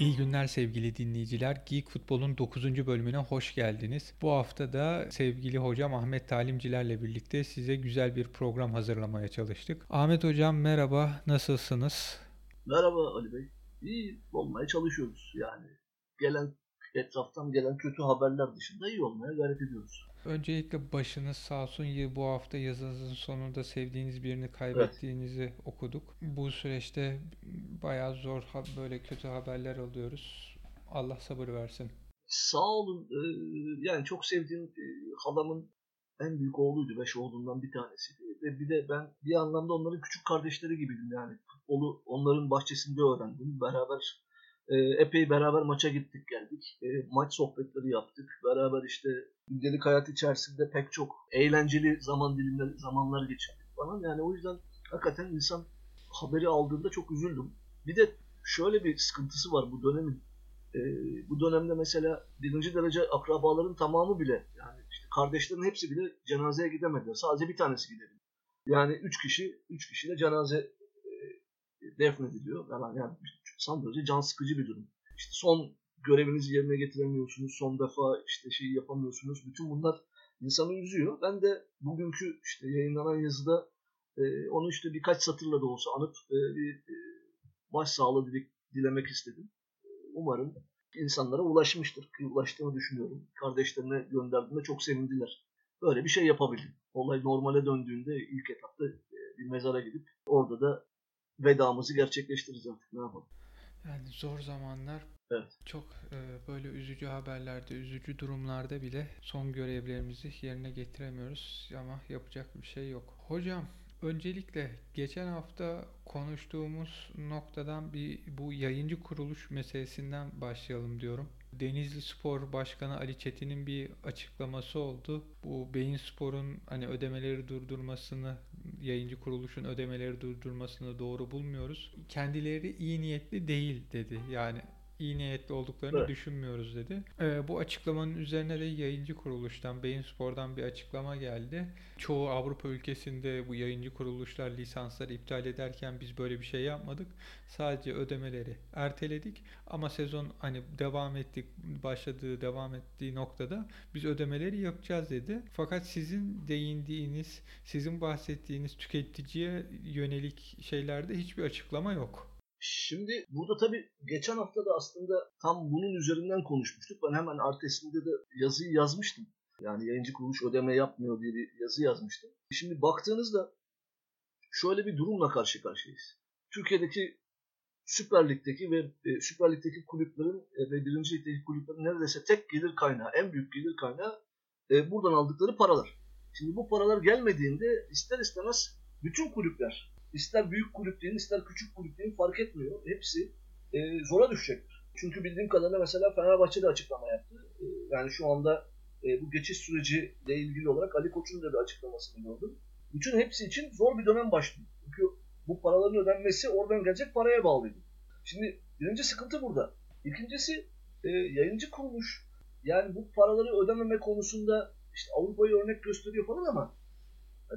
İyi günler sevgili dinleyiciler. Geek Futbol'un 9. bölümüne hoş geldiniz. Bu hafta da sevgili hocam Ahmet Talimcilerle birlikte size güzel bir program hazırlamaya çalıştık. Ahmet hocam merhaba, nasılsınız? Merhaba Ali Bey. İyi olmaya çalışıyoruz yani. Gelen etraftan gelen kötü haberler dışında iyi olmaya gayret ediyoruz. Öncelikle başınız sağ olsun. Bu hafta yazınızın sonunda sevdiğiniz birini kaybettiğinizi evet. okuduk. Bu süreçte bayağı zor böyle kötü haberler alıyoruz. Allah sabır versin. Sağ olun. Ee, yani çok sevdiğim e, halamın en büyük oğluydu. Beş oğlundan bir tanesiydi. Ve bir de ben bir anlamda onların küçük kardeşleri gibiydim yani. Futbolu onların bahçesinde öğrendim. Beraber e, epey beraber maça gittik geldik. E, maç sohbetleri yaptık. Beraber işte gündelik hayat içerisinde pek çok eğlenceli zaman dilimleri, zamanlar geçirdik falan. Yani o yüzden hakikaten insan haberi aldığında çok üzüldüm. Bir de şöyle bir sıkıntısı var bu dönemin. E, bu dönemde mesela birinci derece akrabaların tamamı bile yani işte kardeşlerin hepsi bile cenazeye gidemediler. Sadece bir tanesi gidebildi. Yani üç kişi, üç kişi de cenaze e, defnediliyor. Yani, yani son derece can sıkıcı bir durum. İşte son görevinizi yerine getiremiyorsunuz, son defa işte şeyi yapamıyorsunuz. Bütün bunlar insanı üzüyor. Ben de bugünkü işte yayınlanan yazıda e, onu işte birkaç satırla da olsa anıp e, bir e, başsağlığı dilik, dilemek istedim. Umarım insanlara ulaşmıştır. Ulaştığını düşünüyorum. Kardeşlerine gönderdiğinde çok sevindiler. Böyle bir şey yapabildim. Olay normale döndüğünde ilk etapta e, bir mezara gidip orada da vedamızı gerçekleştiririz artık ne yapalım. Yani zor zamanlar evet. çok e, böyle üzücü haberlerde, üzücü durumlarda bile son görevlerimizi yerine getiremiyoruz ama yapacak bir şey yok. Hocam Öncelikle geçen hafta konuştuğumuz noktadan bir bu yayıncı kuruluş meselesinden başlayalım diyorum. Denizli Spor Başkanı Ali Çetin'in bir açıklaması oldu. Bu Beyin Spor'un hani ödemeleri durdurmasını, yayıncı kuruluşun ödemeleri durdurmasını doğru bulmuyoruz. Kendileri iyi niyetli değil dedi. Yani iyi niyetli olduklarını evet. düşünmüyoruz dedi. Ee, bu açıklamanın üzerine de yayıncı kuruluştan, Beyin Spor'dan bir açıklama geldi. Çoğu Avrupa ülkesinde bu yayıncı kuruluşlar lisansları iptal ederken biz böyle bir şey yapmadık. Sadece ödemeleri erteledik ama sezon hani devam ettik, başladığı, devam ettiği noktada biz ödemeleri yapacağız dedi. Fakat sizin değindiğiniz, sizin bahsettiğiniz tüketiciye yönelik şeylerde hiçbir açıklama yok. Şimdi burada tabii geçen hafta da aslında tam bunun üzerinden konuşmuştuk. Ben hemen artesinde de yazıyı yazmıştım. Yani yayıncı kuruluş ödeme yapmıyor diye bir yazı yazmıştım. Şimdi baktığınızda şöyle bir durumla karşı karşıyayız. Türkiye'deki Süper Lig'deki ve e, Süper Lig'deki kulüplerin e, ve birinci Lig'deki kulüplerin neredeyse tek gelir kaynağı, en büyük gelir kaynağı e, buradan aldıkları paralar. Şimdi bu paralar gelmediğinde ister istemez bütün kulüpler İster büyük kulüplerin ister küçük kulüplerin fark etmiyor. Hepsi e, zora düşecektir. Çünkü bildiğim kadarıyla mesela Fenerbahçe de açıklama yaptı. E, yani şu anda e, bu geçiş süreciyle ilgili olarak Ali Koç'un da bir açıklamasını gördüm. Bütün hepsi için zor bir dönem başlıyor. Çünkü bu paraların ödenmesi oradan gelecek paraya bağlıydı. Şimdi birinci sıkıntı burada. İkincisi e, yayıncı kuruluş yani bu paraları ödememe konusunda işte Avrupa'yı örnek gösteriyor falan ama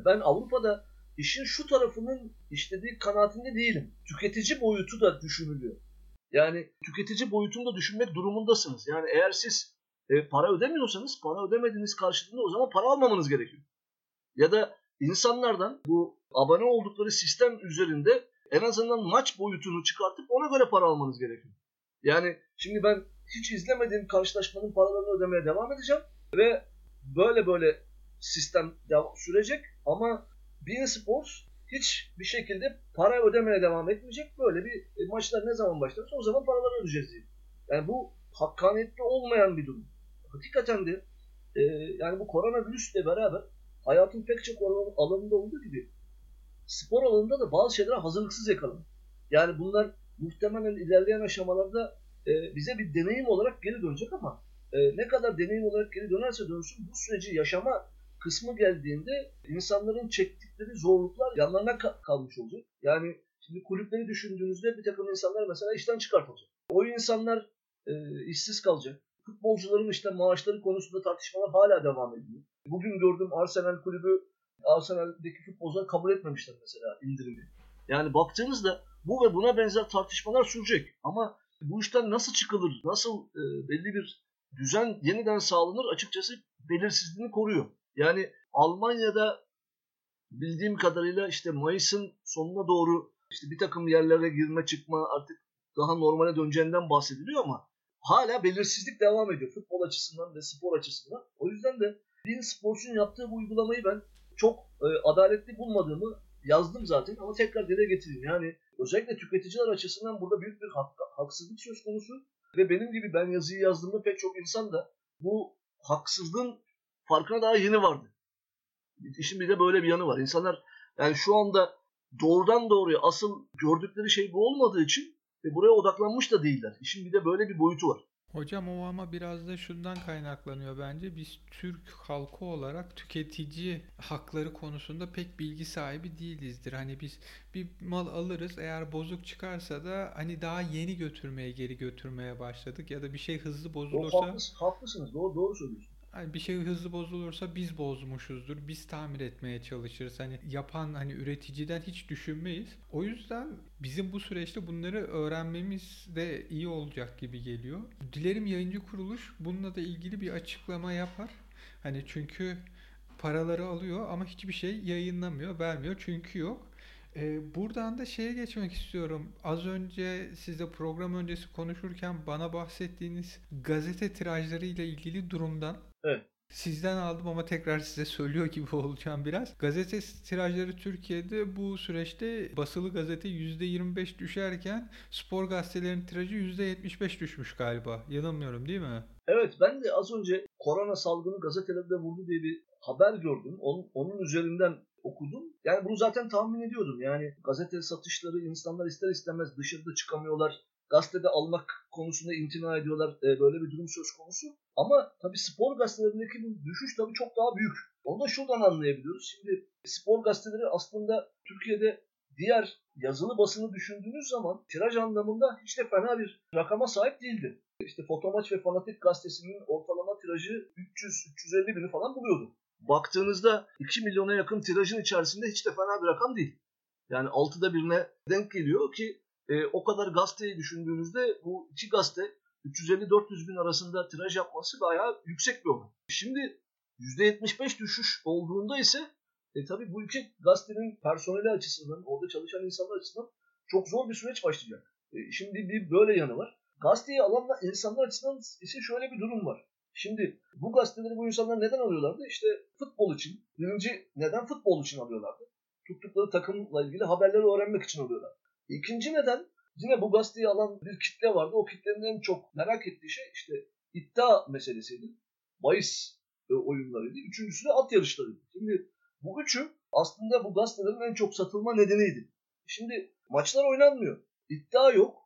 ben Avrupa'da işin şu tarafının işlediği kanaatinde değilim. Tüketici boyutu da düşünülüyor. Yani tüketici boyutunu da düşünmek durumundasınız. Yani eğer siz e, para ödemiyorsanız para ödemediğiniz karşılığında o zaman para almamanız gerekiyor. Ya da insanlardan bu abone oldukları sistem üzerinde en azından maç boyutunu çıkartıp ona göre para almanız gerekiyor. Yani şimdi ben hiç izlemediğim karşılaşmanın paralarını ödemeye devam edeceğim ve böyle böyle sistem sürecek ama Bein Sports hiç bir şekilde para ödemeye devam etmeyecek. Böyle bir e, maçlar ne zaman başlarsa o zaman paraları ödeyeceğiz diye. Yani bu hakkaniyetli olmayan bir durum. Hakikaten de e, yani bu koronavirüsle beraber hayatın pek çok alanında olduğu gibi spor alanında da bazı şeylere hazırlıksız yakalanır. Yani bunlar muhtemelen ilerleyen aşamalarda e, bize bir deneyim olarak geri dönecek ama e, ne kadar deneyim olarak geri dönerse dönsün bu süreci yaşama kısmı geldiğinde insanların çektikleri zorluklar yanlarına kalmış olacak. Yani şimdi kulüpleri düşündüğünüzde bir takım insanlar mesela işten çıkartılacak. O insanlar e, işsiz kalacak. Futbolcuların işte maaşları konusunda tartışmalar hala devam ediyor. Bugün gördüm Arsenal kulübü Arsenal'deki futbolcular kabul etmemişler mesela indirimi. Yani baktığınızda bu ve buna benzer tartışmalar sürecek. Ama bu işten nasıl çıkılır, nasıl e, belli bir düzen yeniden sağlanır açıkçası belirsizliğini koruyor. Yani Almanya'da bildiğim kadarıyla işte Mayıs'ın sonuna doğru işte bir takım yerlere girme çıkma artık daha normale döneceğinden bahsediliyor ama hala belirsizlik devam ediyor futbol açısından ve spor açısından. O yüzden de Bein Sports'un yaptığı bu uygulamayı ben çok e, adaletli bulmadığımı yazdım zaten ama tekrar dile getireyim. Yani özellikle tüketiciler açısından burada büyük bir hak, haksızlık söz konusu ve benim gibi ben yazıyı yazdığımda pek çok insan da bu haksızlığın farkına daha yeni vardı. İşin bir de böyle bir yanı var. İnsanlar yani şu anda doğrudan doğruya asıl gördükleri şey bu olmadığı için ve buraya odaklanmış da değiller. İşin bir de böyle bir boyutu var. Hocam o ama biraz da şundan kaynaklanıyor bence. Biz Türk halkı olarak tüketici hakları konusunda pek bilgi sahibi değilizdir. Hani biz bir mal alırız eğer bozuk çıkarsa da hani daha yeni götürmeye geri götürmeye başladık ya da bir şey hızlı bozulursa haklısınız, haklısınız. Doğru, doğru söylüyorsunuz. Hani bir şey hızlı bozulursa biz bozmuşuzdur. Biz tamir etmeye çalışırız. Hani yapan hani üreticiden hiç düşünmeyiz. O yüzden bizim bu süreçte bunları öğrenmemiz de iyi olacak gibi geliyor. Dilerim yayıncı kuruluş bununla da ilgili bir açıklama yapar. Hani çünkü paraları alıyor ama hiçbir şey yayınlamıyor, vermiyor çünkü yok. Ee, buradan da şeye geçmek istiyorum. Az önce sizde program öncesi konuşurken bana bahsettiğiniz gazete tirajları ile ilgili durumdan Evet. Sizden aldım ama tekrar size söylüyor gibi olacağım biraz. Gazete tirajları Türkiye'de bu süreçte basılı gazete %25 düşerken spor gazetelerin tirajı %75 düşmüş galiba. Yanılmıyorum değil mi? Evet ben de az önce korona salgını gazetelerde vurdu diye bir haber gördüm. Onun, onun üzerinden okudum. Yani bunu zaten tahmin ediyordum. Yani gazete satışları insanlar ister istemez dışarıda çıkamıyorlar. Gazetede almak konusunda imtina ediyorlar. E, böyle bir durum söz konusu. Ama tabii spor gazetelerindeki bu düşüş tabii çok daha büyük. Onu da şuradan anlayabiliyoruz. Şimdi spor gazeteleri aslında Türkiye'de diğer yazılı basını düşündüğünüz zaman tiraj anlamında hiç de fena bir rakama sahip değildi. İşte Fotomaç ve Fanatik gazetesinin ortalama tirajı 300-350 bini falan buluyordu. Baktığınızda 2 milyona yakın tirajın içerisinde hiç de fena bir rakam değil. Yani altıda birine denk geliyor ki e, o kadar gazeteyi düşündüğünüzde bu iki gazete 350-400 bin arasında tiraj yapması bayağı yüksek bir oran. Şimdi %75 düşüş olduğunda ise e, tabii bu iki gazetenin personeli açısından, orada çalışan insanlar açısından çok zor bir süreç başlayacak. E, şimdi bir böyle yanı var. Gazeteyi alan insanlar açısından ise şöyle bir durum var. Şimdi bu gazeteleri bu insanlar neden alıyorlardı? İşte futbol için. Birinci neden futbol için alıyorlardı? Tuttukları takımla ilgili haberleri öğrenmek için alıyorlar. İkinci neden yine bu gazeteyi alan bir kitle vardı. O kitlenin en çok merak ettiği şey işte iddia meselesiydi. Bahis e, oyunlarıydı. Üçüncüsü de at yarışlarıydı. Şimdi bu üçü aslında bu gazetelerin en çok satılma nedeniydi. Şimdi maçlar oynanmıyor. İddia yok.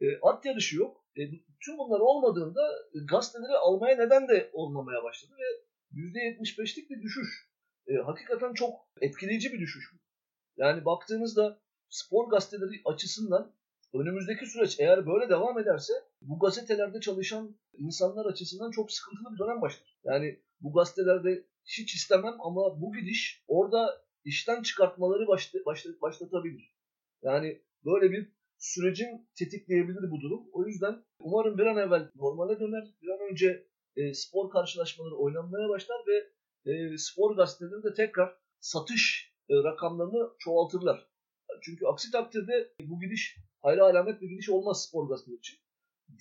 E, at yarışı yok. E, tüm bunlar olmadığında gazeteleri almaya neden de olmamaya başladı ve %75'lik bir düşüş. Hakikaten çok etkileyici bir düşüş bu. Yani baktığınızda spor gazeteleri açısından önümüzdeki süreç eğer böyle devam ederse bu gazetelerde çalışan insanlar açısından çok sıkıntılı bir dönem başlar. Yani bu gazetelerde hiç istemem ama bu gidiş orada işten çıkartmaları başla, başla, başlatabilir. Yani böyle bir sürecin tetikleyebilir bu durum. O yüzden umarım bir an evvel normale döner. Bir an önce e, spor karşılaşmaları oynanmaya başlar ve e, spor gazeteleri de tekrar satış e, rakamlarını çoğaltırlar. Çünkü aksi takdirde bu gidiş hayra alamet bir gidiş olmaz spor gazeteleri için.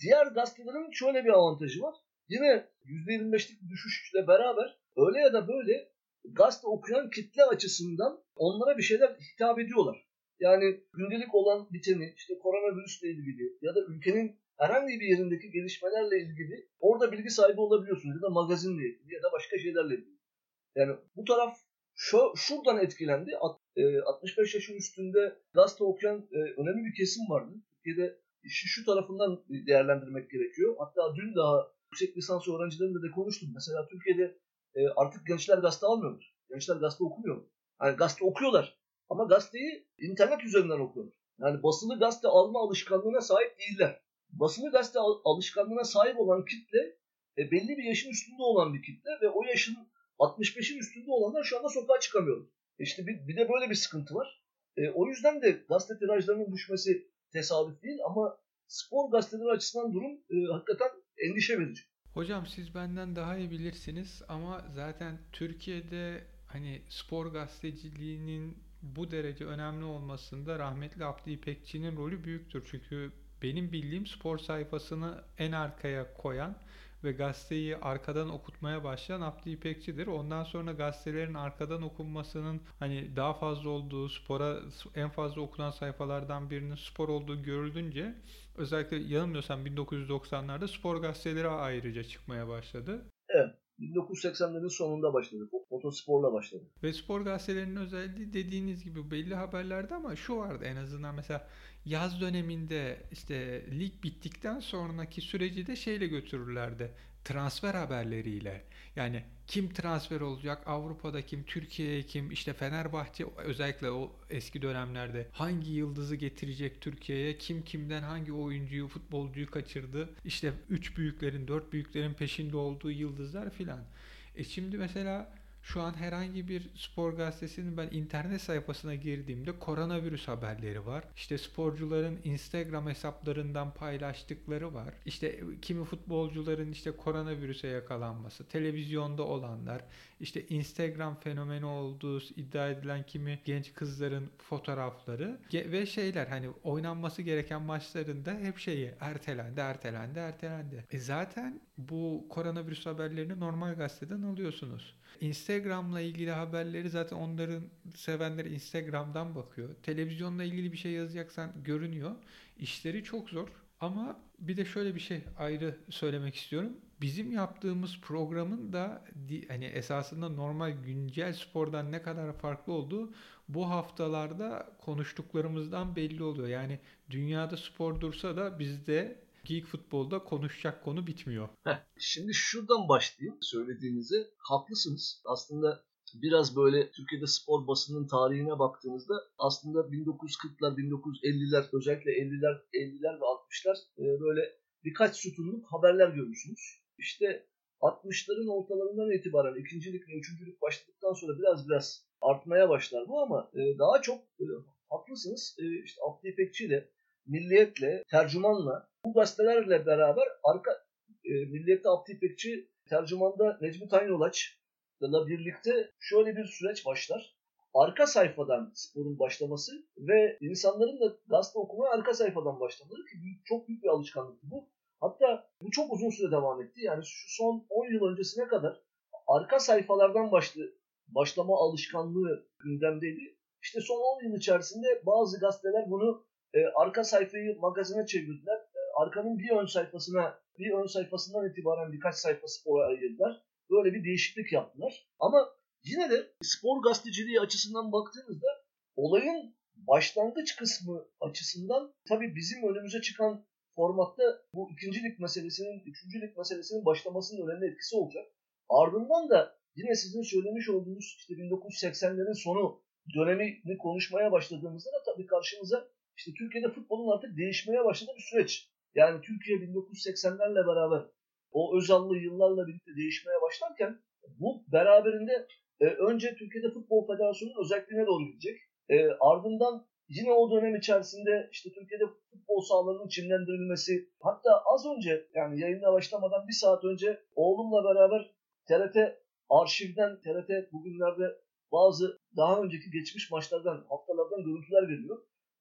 Diğer gazetelerin şöyle bir avantajı var. Yine %25'lik bir düşüşle beraber öyle ya da böyle gazete okuyan kitle açısından onlara bir şeyler hitap ediyorlar. Yani gündelik olan biteni, işte koronavirüsle ilgili ya da ülkenin herhangi bir yerindeki gelişmelerle ilgili orada bilgi sahibi olabiliyorsunuz ya da magazinle ilgili ya da başka şeylerle ilgili. Yani bu taraf şu, şuradan etkilendi. 65 e, yaşın üstünde gazete okuyan e, önemli bir kesim vardı. Türkiye'de işi şu tarafından değerlendirmek gerekiyor. Hatta dün daha yüksek lisans öğrencilerimle de konuştum. Mesela Türkiye'de e, artık gençler gazete almıyorlar. Gençler gazete okumuyor. Yani gazete okuyorlar ama gazeteyi internet üzerinden okuyorlar. Yani basılı gazete alma alışkanlığına sahip değiller. Basılı gazete alışkanlığına sahip olan kitle e, belli bir yaşın üstünde olan bir kitle ve o yaşın 65'in üstünde olanlar şu anda sokağa çıkamıyor. İşte bir, bir de böyle bir sıkıntı var. E, o yüzden de gazete tirajlarının düşmesi tesadüf değil ama spor gazeteleri açısından durum e, hakikaten endişe verici. Hocam siz benden daha iyi bilirsiniz ama zaten Türkiye'de hani spor gazeteciliğinin bu derece önemli olmasında rahmetli Abdi İpekçi'nin rolü büyüktür. Çünkü benim bildiğim spor sayfasını en arkaya koyan ve gazeteyi arkadan okutmaya başlayan Abdi İpekçi'dir. Ondan sonra gazetelerin arkadan okunmasının hani daha fazla olduğu spora en fazla okunan sayfalardan birinin spor olduğu görüldünce özellikle yanılmıyorsam 1990'larda spor gazeteleri ayrıca çıkmaya başladı. Evet. 1980'lerin sonunda başladı. Motosporla başladı. Ve spor gazetelerinin özelliği dediğiniz gibi belli haberlerde ama şu vardı en azından mesela yaz döneminde işte lig bittikten sonraki süreci de şeyle götürürlerdi. Transfer haberleriyle. Yani kim transfer olacak, Avrupa'da kim, Türkiye'ye kim, işte Fenerbahçe özellikle o eski dönemlerde hangi yıldızı getirecek Türkiye'ye, kim kimden hangi oyuncuyu, futbolcuyu kaçırdı. İşte üç büyüklerin, dört büyüklerin peşinde olduğu yıldızlar filan. E şimdi mesela şu an herhangi bir spor gazetesinin ben internet sayfasına girdiğimde koronavirüs haberleri var. İşte sporcuların Instagram hesaplarından paylaştıkları var. İşte kimi futbolcuların işte koronavirüse yakalanması, televizyonda olanlar, işte Instagram fenomeni olduğu iddia edilen kimi genç kızların fotoğrafları ve şeyler hani oynanması gereken maçlarında hep şeyi ertelendi, ertelendi, ertelendi. E zaten bu koronavirüs haberlerini normal gazeteden alıyorsunuz. Instagram'la ilgili haberleri zaten onların sevenleri Instagram'dan bakıyor. Televizyonla ilgili bir şey yazacaksan görünüyor. İşleri çok zor. Ama bir de şöyle bir şey ayrı söylemek istiyorum. Bizim yaptığımız programın da hani esasında normal güncel spordan ne kadar farklı olduğu bu haftalarda konuştuklarımızdan belli oluyor. Yani dünyada spor dursa da bizde Geek futbolda konuşacak konu bitmiyor. Heh, şimdi şuradan başlayayım söylediğinize. Haklısınız. Aslında biraz böyle Türkiye'de spor basının tarihine baktığınızda aslında 1940'lar, 1950'ler özellikle 50'ler, 50'ler ve 60'lar e, böyle birkaç sütunluk haberler görmüşsünüz. İşte 60'ların ortalarından itibaren ikincilik ve üçüncülük başladıktan sonra biraz biraz artmaya başlar bu ama e, daha çok e, haklısınız. İşte Abdi İpekçi ile Milliyet'le, Tercüman'la bu gazetelerle beraber arka e, Milliyet'te Abdi İpekçi, Tercüman'da Necmi Tanyolaç'la birlikte şöyle bir süreç başlar. Arka sayfadan sporun başlaması ve insanların da gazete okumaya arka sayfadan başlamaları ki büyük, çok büyük bir alışkanlıktı bu. Hatta bu çok uzun süre devam etti. Yani şu son 10 yıl öncesine kadar arka sayfalardan başlı, başlama alışkanlığı gündemdeydi. İşte son 10 yıl içerisinde bazı gazeteler bunu e, arka sayfayı magazine çevirdiler. Arkanın bir ön sayfasına, bir ön sayfasından itibaren birkaç sayfa spora ayırdılar. Böyle bir değişiklik yaptılar. Ama yine de spor gazeteciliği açısından baktığımızda olayın başlangıç kısmı açısından tabii bizim önümüze çıkan formatta bu ikincilik meselesinin, üçüncülük meselesinin başlamasının önemli etkisi olacak. Ardından da yine sizin söylemiş olduğunuz işte 1980'lerin sonu dönemini konuşmaya başladığımızda da tabii karşımıza işte Türkiye'de futbolun artık değişmeye başladığı bir süreç. Yani Türkiye 1980'lerle beraber o Özallı yıllarla birlikte değişmeye başlarken bu beraberinde e, önce Türkiye'de Futbol Federasyonu'nun özelliğine doğru gidecek. E, ardından yine o dönem içerisinde işte Türkiye'de futbol sahalarının çimlendirilmesi hatta az önce yani yayına başlamadan bir saat önce oğlumla beraber TRT arşivden TRT bugünlerde bazı daha önceki geçmiş maçlardan haftalardan görüntüler veriyor.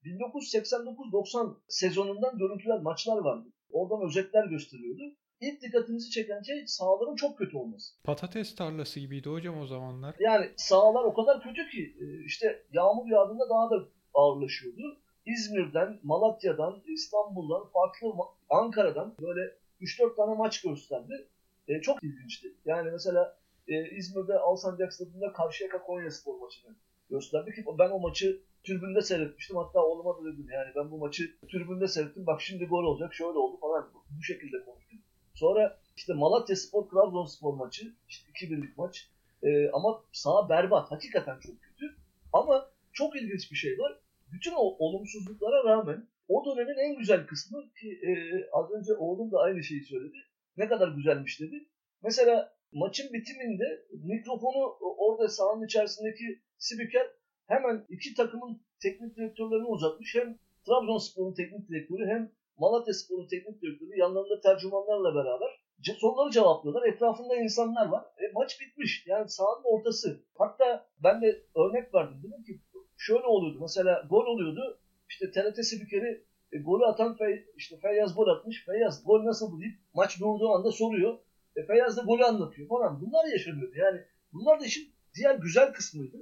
1989-90 sezonundan görüntüler, maçlar vardı. Oradan özetler gösteriyordu. İlk dikkatimizi çeken şey sahaların çok kötü olması. Patates tarlası gibiydi hocam o zamanlar. Yani sahalar o kadar kötü ki e, işte yağmur yağdığında daha da ağırlaşıyordu. İzmir'den, Malatya'dan, İstanbul'dan, farklı Ankara'dan böyle 3-4 tane maç gösterdi. E, çok ilginçti. Yani mesela e, İzmir'de Alsancak Stadı'nda Karşıyaka Konya Spor maçını gösterdi ki ben o maçı türbünde seyretmiştim. Hatta oğluma da dedim yani ben bu maçı türbünde seyrettim. Bak şimdi gol olacak şöyle oldu falan. Bu şekilde konuştuk. Sonra işte Malatya Spor Trabzonspor maçı. işte 2-1'lik maç. Ee, ama saha berbat. Hakikaten çok kötü. Ama çok ilginç bir şey var. Bütün o olumsuzluklara rağmen o dönemin en güzel kısmı ki e, az önce oğlum da aynı şeyi söyledi. Ne kadar güzelmiş dedi. Mesela maçın bitiminde mikrofonu orada sahanın içerisindeki spiker hemen iki takımın teknik direktörlerini uzatmış. Hem Trabzonspor'un teknik direktörü hem Malatya Spor'un teknik direktörü yanlarında tercümanlarla beraber soruları cevaplıyorlar. Etrafında insanlar var. E, maç bitmiş. Yani sahanın ortası. Hatta ben de örnek verdim. Dedim ki şöyle oluyordu. Mesela gol oluyordu. İşte TRT spikeri e, golü atan Fey, işte Feyyaz gol atmış. Feyyaz gol nasıl deyip maç durduğu anda soruyor. E, Feyyaz da golü anlatıyor falan. Bunlar yaşanıyordu. Yani bunlar da işin diğer güzel kısmıydı.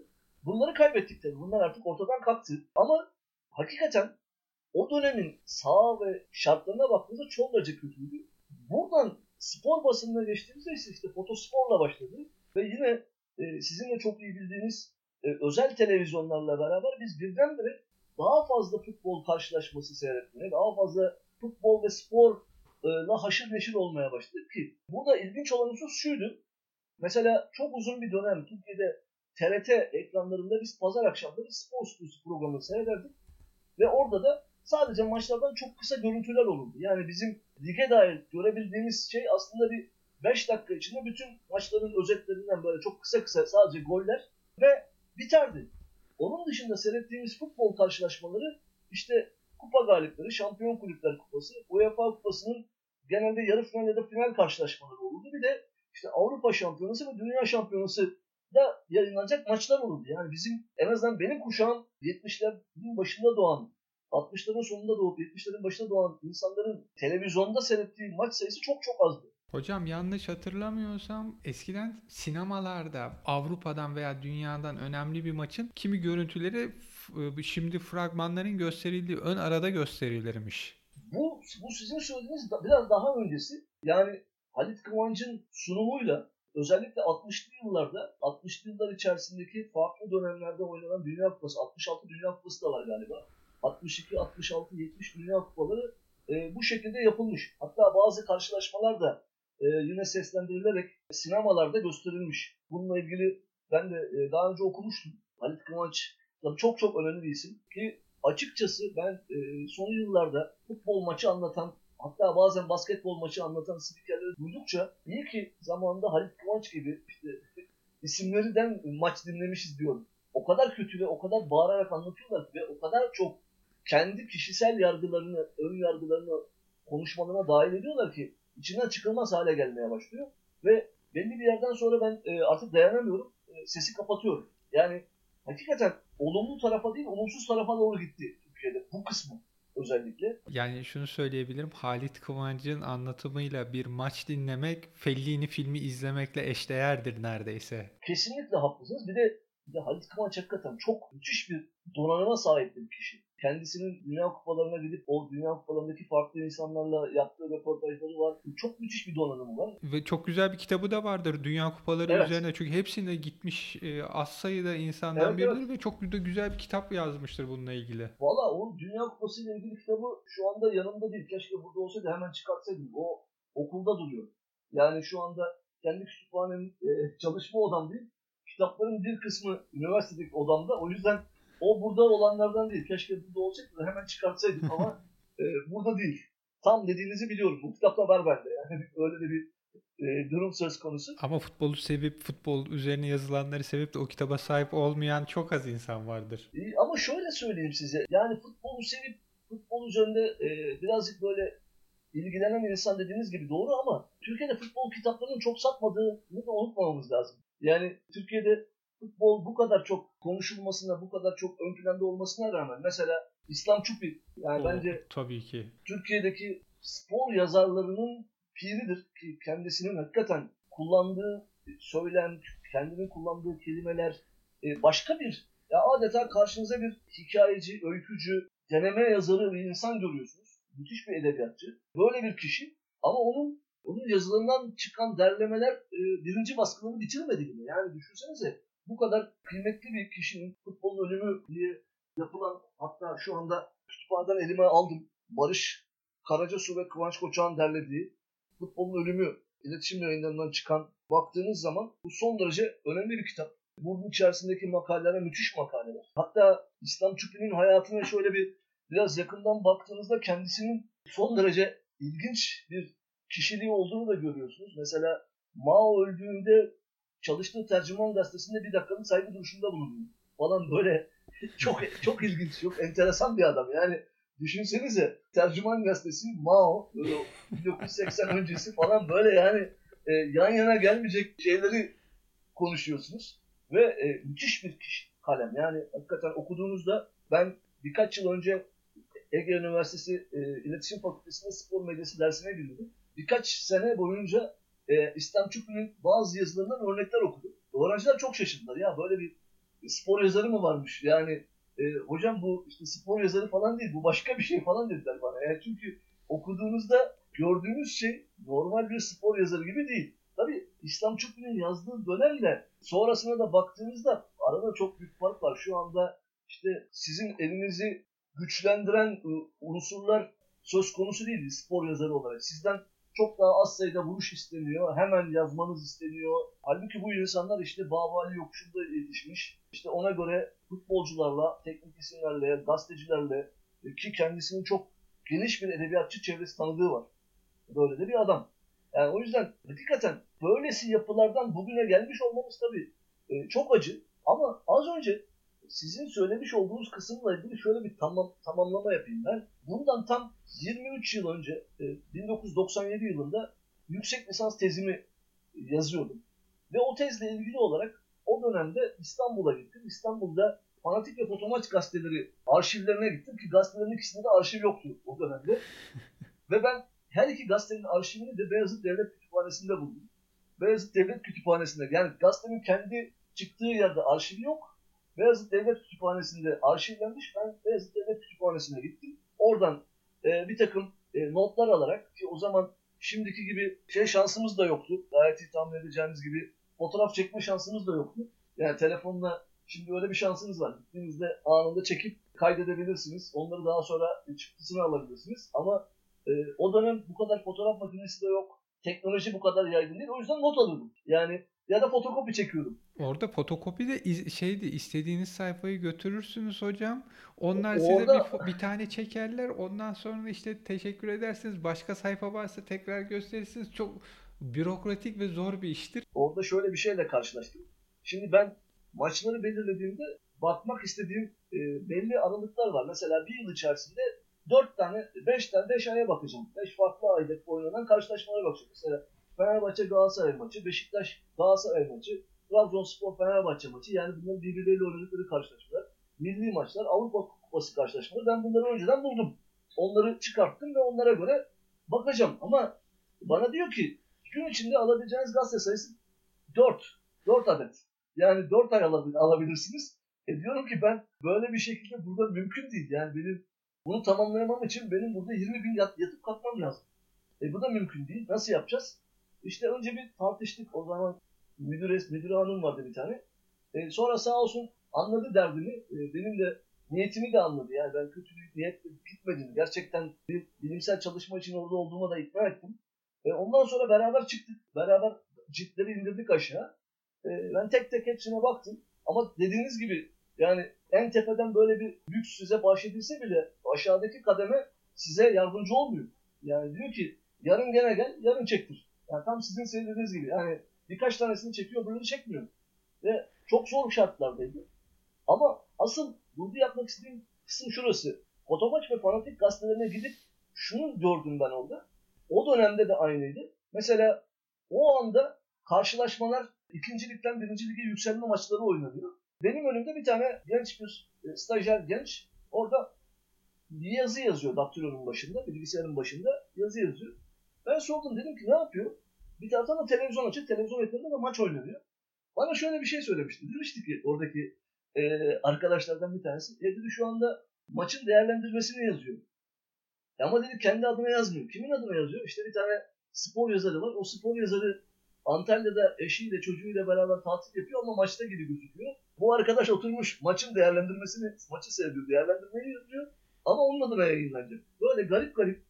Bunları kaybettik tabii. Bunlar artık ortadan kalktı. Ama hakikaten o dönemin saha ve şartlarına baktığımızda çok derece kötüydü. Buradan spor basınına geçtiğimizde ise işte fotosporla başladı. Ve yine e, sizin de çok iyi bildiğiniz e, özel televizyonlarla beraber biz birdenbire daha fazla futbol karşılaşması seyretmeye, daha fazla futbol ve sporla haşır neşir olmaya başladık ki burada ilginç olan husus şuydu. Mesela çok uzun bir dönem Türkiye'de TRT ekranlarında biz pazar akşamları spor stüdyosu programı seyrederdik. Ve orada da sadece maçlardan çok kısa görüntüler olurdu. Yani bizim lige dair görebildiğimiz şey aslında bir 5 dakika içinde bütün maçların özetlerinden böyle çok kısa kısa sadece goller ve biterdi. Onun dışında seyrettiğimiz futbol karşılaşmaları işte kupa galipleri, şampiyon kulüpler kupası, UEFA kupasının genelde yarı final ya da final karşılaşmaları olurdu. Bir de işte Avrupa şampiyonası ve dünya şampiyonası da yayınlanacak maçlar olurdu. Yani bizim en azından benim kuşağım 70'lerin başında doğan 60'ların sonunda doğup 70'lerin başında doğan insanların televizyonda seyrettiği maç sayısı çok çok azdı. Hocam yanlış hatırlamıyorsam eskiden sinemalarda Avrupa'dan veya dünyadan önemli bir maçın kimi görüntüleri f- şimdi fragmanların gösterildiği ön arada gösterilirmiş. Bu, bu sizin söylediğiniz da, biraz daha öncesi. Yani Halit Kıvanç'ın sunumuyla özellikle 60'lı yıllarda 60'lı yıllar içerisindeki farklı dönemlerde oynanan Dünya Kupası 66 Dünya Kupası da var galiba. 62, 66, 70 Dünya Kupaları e, bu şekilde yapılmış. Hatta bazı karşılaşmalar da e, yine seslendirilerek sinemalarda gösterilmiş. Bununla ilgili ben de e, daha önce okumuştum. Halit Kıvanç çok çok önemli bir isim ki açıkçası ben e, son yıllarda futbol maçı anlatan hatta bazen basketbol maçı anlatan spikerleri duydukça iyi ki zamanında Halit Kıvanç gibi işte isimlerden maç dinlemişiz diyorum. O kadar kötü ve o kadar bağırarak anlatıyorlar ve o kadar çok kendi kişisel yargılarını, ön yargılarını konuşmalarına dahil ediyorlar ki içinden çıkılmaz hale gelmeye başlıyor. Ve belli bir yerden sonra ben e, artık dayanamıyorum. E, sesi kapatıyorum. Yani hakikaten olumlu tarafa değil, olumsuz tarafa doğru gitti Türkiye'de. Bu kısmı özellikle. Yani şunu söyleyebilirim. Halit Kıvanç'ın anlatımıyla bir maç dinlemek Fellini filmi izlemekle eşdeğerdir neredeyse. Kesinlikle haklısınız. Bir de, bir de Halit Kıvanç hakikaten çok müthiş bir donanıma sahip bir kişi. Kendisinin dünya kupalarına gidip o dünya kupalarındaki farklı insanlarla yaptığı röportajları var. Çok müthiş bir donanımı var. Ve çok güzel bir kitabı da vardır Dünya Kupaları Evet. üzerine. Çünkü hepsine gitmiş e, az sayıda insandan Evet, biridir evet. ve çok da güzel bir kitap yazmıştır bununla ilgili. Valla o Dünya Kupası ile ilgili kitabı şu anda yanımda değil. Keşke burada olsaydı hemen çıkartsaydım. O okulda duruyor. Yani şu anda kendi kütüphanemin e, çalışma odam değil. Kitapların bir kısmı üniversitedeki odamda. O yüzden o burada olanlardan değil. Keşke burada olsaydı da hemen çıkartsaydım ama e, burada değil. Tam dediğinizi biliyorum. Bu kitapta var bende. Yani öyle de bir e, durum söz konusu. Ama futbolu sevip futbol üzerine yazılanları sevip de o kitaba sahip olmayan çok az insan vardır. E, Ama şöyle söyleyeyim size. Yani futbolu sevip futbol üzerinde e, birazcık böyle ilgilenen insan dediğiniz gibi doğru ama Türkiye'de futbol kitaplarının çok satmadığını da unutmamamız lazım. Yani Türkiye'de futbol bu kadar çok konuşulmasına, bu kadar çok ön planda olmasına rağmen mesela İslam Çupi yani O, bence tabii ki. Türkiye'deki spor yazarlarının piridir ki kendisinin hakikaten kullandığı söylem, kendinin kullandığı kelimeler e, başka bir ya adeta karşınıza bir hikayeci, öykücü, deneme yazarı bir insan görüyorsunuz. Müthiş bir edebiyatçı. Böyle bir kişi ama onun onun yazılarından çıkan derlemeler e, birinci baskılarını bitirmedi bile. Yani düşünsenize bu kadar kıymetli bir kişinin futbolun ölümü diye yapılan hatta şu anda kütüphaneden elime aldım. Barış Karacasu ve Kıvanç Koçak'ın derlediği Futbolun Ölümü iletişim yayınlarından çıkan baktığınız zaman bu son derece önemli bir kitap. Bunun içerisindeki makaleler müthiş makaleler. Hatta İslam Çupi'nin hayatına şöyle bir biraz yakından baktığınızda kendisinin son derece ilginç bir kişiliği olduğunu da görüyorsunuz. Mesela Mao öldüğünde çalıştığı tercüman gazetesinde bir dakikanın saygı duruşunda bulunuyor. Falan böyle çok çok ilginç, çok enteresan bir adam. Yani düşünsenize tercüman gazetesi Mao böyle 1980 öncesi falan böyle yani e, yan yana gelmeyecek şeyleri konuşuyorsunuz ve e, müthiş bir kişi, kalem. Yani hakikaten okuduğunuzda ben birkaç yıl önce Ege Üniversitesi e, İletişim Fakültesi'nde spor medyası dersine girdim. Birkaç sene boyunca e, İslam Çukur'un bazı yazılarından örnekler okudum. Öğrenciler çok şaşırdılar. Ya böyle bir spor yazarı mı varmış? Yani e, hocam bu işte spor yazarı falan değil, bu başka bir şey falan dediler bana. Yani çünkü okuduğunuzda gördüğünüz şey normal bir spor yazarı gibi değil. Tabii İslam Çukur'un yazdığı dönemle sonrasına da baktığınızda arada çok büyük fark var. Şu anda işte sizin elinizi güçlendiren e, unsurlar söz konusu değil spor yazarı olarak. Sizden çok daha az sayıda vuruş isteniyor. Hemen yazmanız isteniyor. Halbuki bu insanlar işte Babali yokuşunda yetişmiş. İşte ona göre futbolcularla, teknik isimlerle, gazetecilerle e, ki kendisinin çok geniş bir edebiyatçı çevresi tanıdığı var. Böyle de bir adam. Yani o yüzden hakikaten böylesi yapılardan bugüne gelmiş olmamız tabii e, çok acı. Ama az önce sizin söylemiş olduğunuz kısımla ilgili şöyle bir tamam, tamamlama yapayım ben. Bundan tam 23 yıl önce, e, 1997 yılında yüksek lisans tezimi yazıyordum. Ve o tezle ilgili olarak o dönemde İstanbul'a gittim. İstanbul'da Fanatik ve Fotomaç gazeteleri arşivlerine gittim ki gazetelerin ikisinde de arşiv yoktu o dönemde. ve ben her iki gazetenin arşivini de Beyazıt Devlet Kütüphanesi'nde buldum. Beyazıt Devlet Kütüphanesi'nde yani gazetenin kendi çıktığı yerde arşivi yok. Beyazıt Devlet Kütüphanesi'nde arşivlenmiş. Ben Beyazıt Devlet Kütüphanesi'ne gittim. Oradan e, bir takım e, notlar alarak ki o zaman şimdiki gibi şey şansımız da yoktu. Gayet iyi tahmin edeceğiniz gibi fotoğraf çekme şansımız da yoktu. Yani telefonla şimdi öyle bir şansınız var. Gittiğinizde anında çekip kaydedebilirsiniz. Onları daha sonra çıktısını alabilirsiniz. Ama e, o dönem bu kadar fotoğraf makinesi de yok. Teknoloji bu kadar yaygın değil. O yüzden not alıyordum. Yani ya da fotokopi çekiyordum. Orada fotokopi de şeydi istediğiniz sayfayı götürürsünüz hocam. Onlar size Orada- bir, fo- bir tane çekerler. Ondan sonra işte teşekkür edersiniz. Başka sayfa varsa tekrar gösterirsiniz. Çok bürokratik ve zor bir iştir. Orada şöyle bir şeyle karşılaştım. Şimdi ben maçları belirlediğimde bakmak istediğim e, belli aralıklar var. Mesela bir yıl içerisinde 4 tane, 5 tane, 5 aya bakacağım. 5 farklı ayda oynanan karşılaşmalara bakacağım. Mesela Fenerbahçe Galatasaray maçı, Beşiktaş Galatasaray maçı, Trabzonspor Fenerbahçe maçı. Yani bunların birbirleriyle oynadıkları karşılaşmalar. Milli maçlar, Avrupa Kupası karşılaşmaları. Ben bunları önceden buldum. Onları çıkarttım ve onlara göre bakacağım. Ama bana diyor ki gün içinde alabileceğiniz gazete sayısı 4. 4 adet. Yani 4 ay alabil- alabilirsiniz. E diyorum ki ben böyle bir şekilde burada mümkün değil. Yani benim bunu tamamlayamam için benim burada 20 gün yat, yatıp kalkmam lazım. E bu da mümkün değil. Nasıl yapacağız? İşte önce bir tartıştık. O zaman müdür, müdür hanım vardı bir tane. E sonra sağ olsun anladı derdimi. E, benim de niyetimi de anladı. Yani ben kötü bir niyetle gitmedim. Gerçekten bir bilimsel çalışma için orada olduğuma da ikna ettim. E, ondan sonra beraber çıktık. Beraber ciltleri indirdik aşağı. E, ben tek tek hepsine baktım. Ama dediğiniz gibi yani en tepeden böyle bir lüks size bahşedilse bile aşağıdaki kademe size yardımcı olmuyor. Yani diyor ki yarın gene gel, yarın çektir. Yani tam sizin söylediğiniz gibi. Yani birkaç tanesini çekiyor, öbürünü çekmiyor. Ve çok zor şartlardaydı. Ama asıl burada yapmak istediğim kısım şurası. Fotomaç ve fanatik gazetelerine gidip şunu gördüm ben orada. O dönemde de aynıydı. Mesela o anda karşılaşmalar ikincilikten birinci lige yükselme maçları oynanıyor. Benim önümde bir tane genç bir e, stajyer genç orada bir yazı yazıyor daktilonun başında, bilgisayarın başında yazı yazıyor. Ben sordum dedim ki ne yapıyor? Bir taraftan da televizyon açık, televizyon ekranında da maç oynanıyor. Bana şöyle bir şey söylemişti. Demişti ki oradaki e, arkadaşlardan bir tanesi, e dedi şu anda maçın değerlendirmesini yazıyor. E ama dedi kendi adına yazmıyor. Kimin adına yazıyor? İşte bir tane spor yazarı var. O spor yazarı Antalya'da eşiyle çocuğuyla beraber tatil yapıyor ama maçta gibi gözüküyor. Bu arkadaş oturmuş maçın değerlendirmesini, maçı seviyor, değerlendirmeyi yazıyor. Ama onun adına yayınlanacak. Böyle garip garip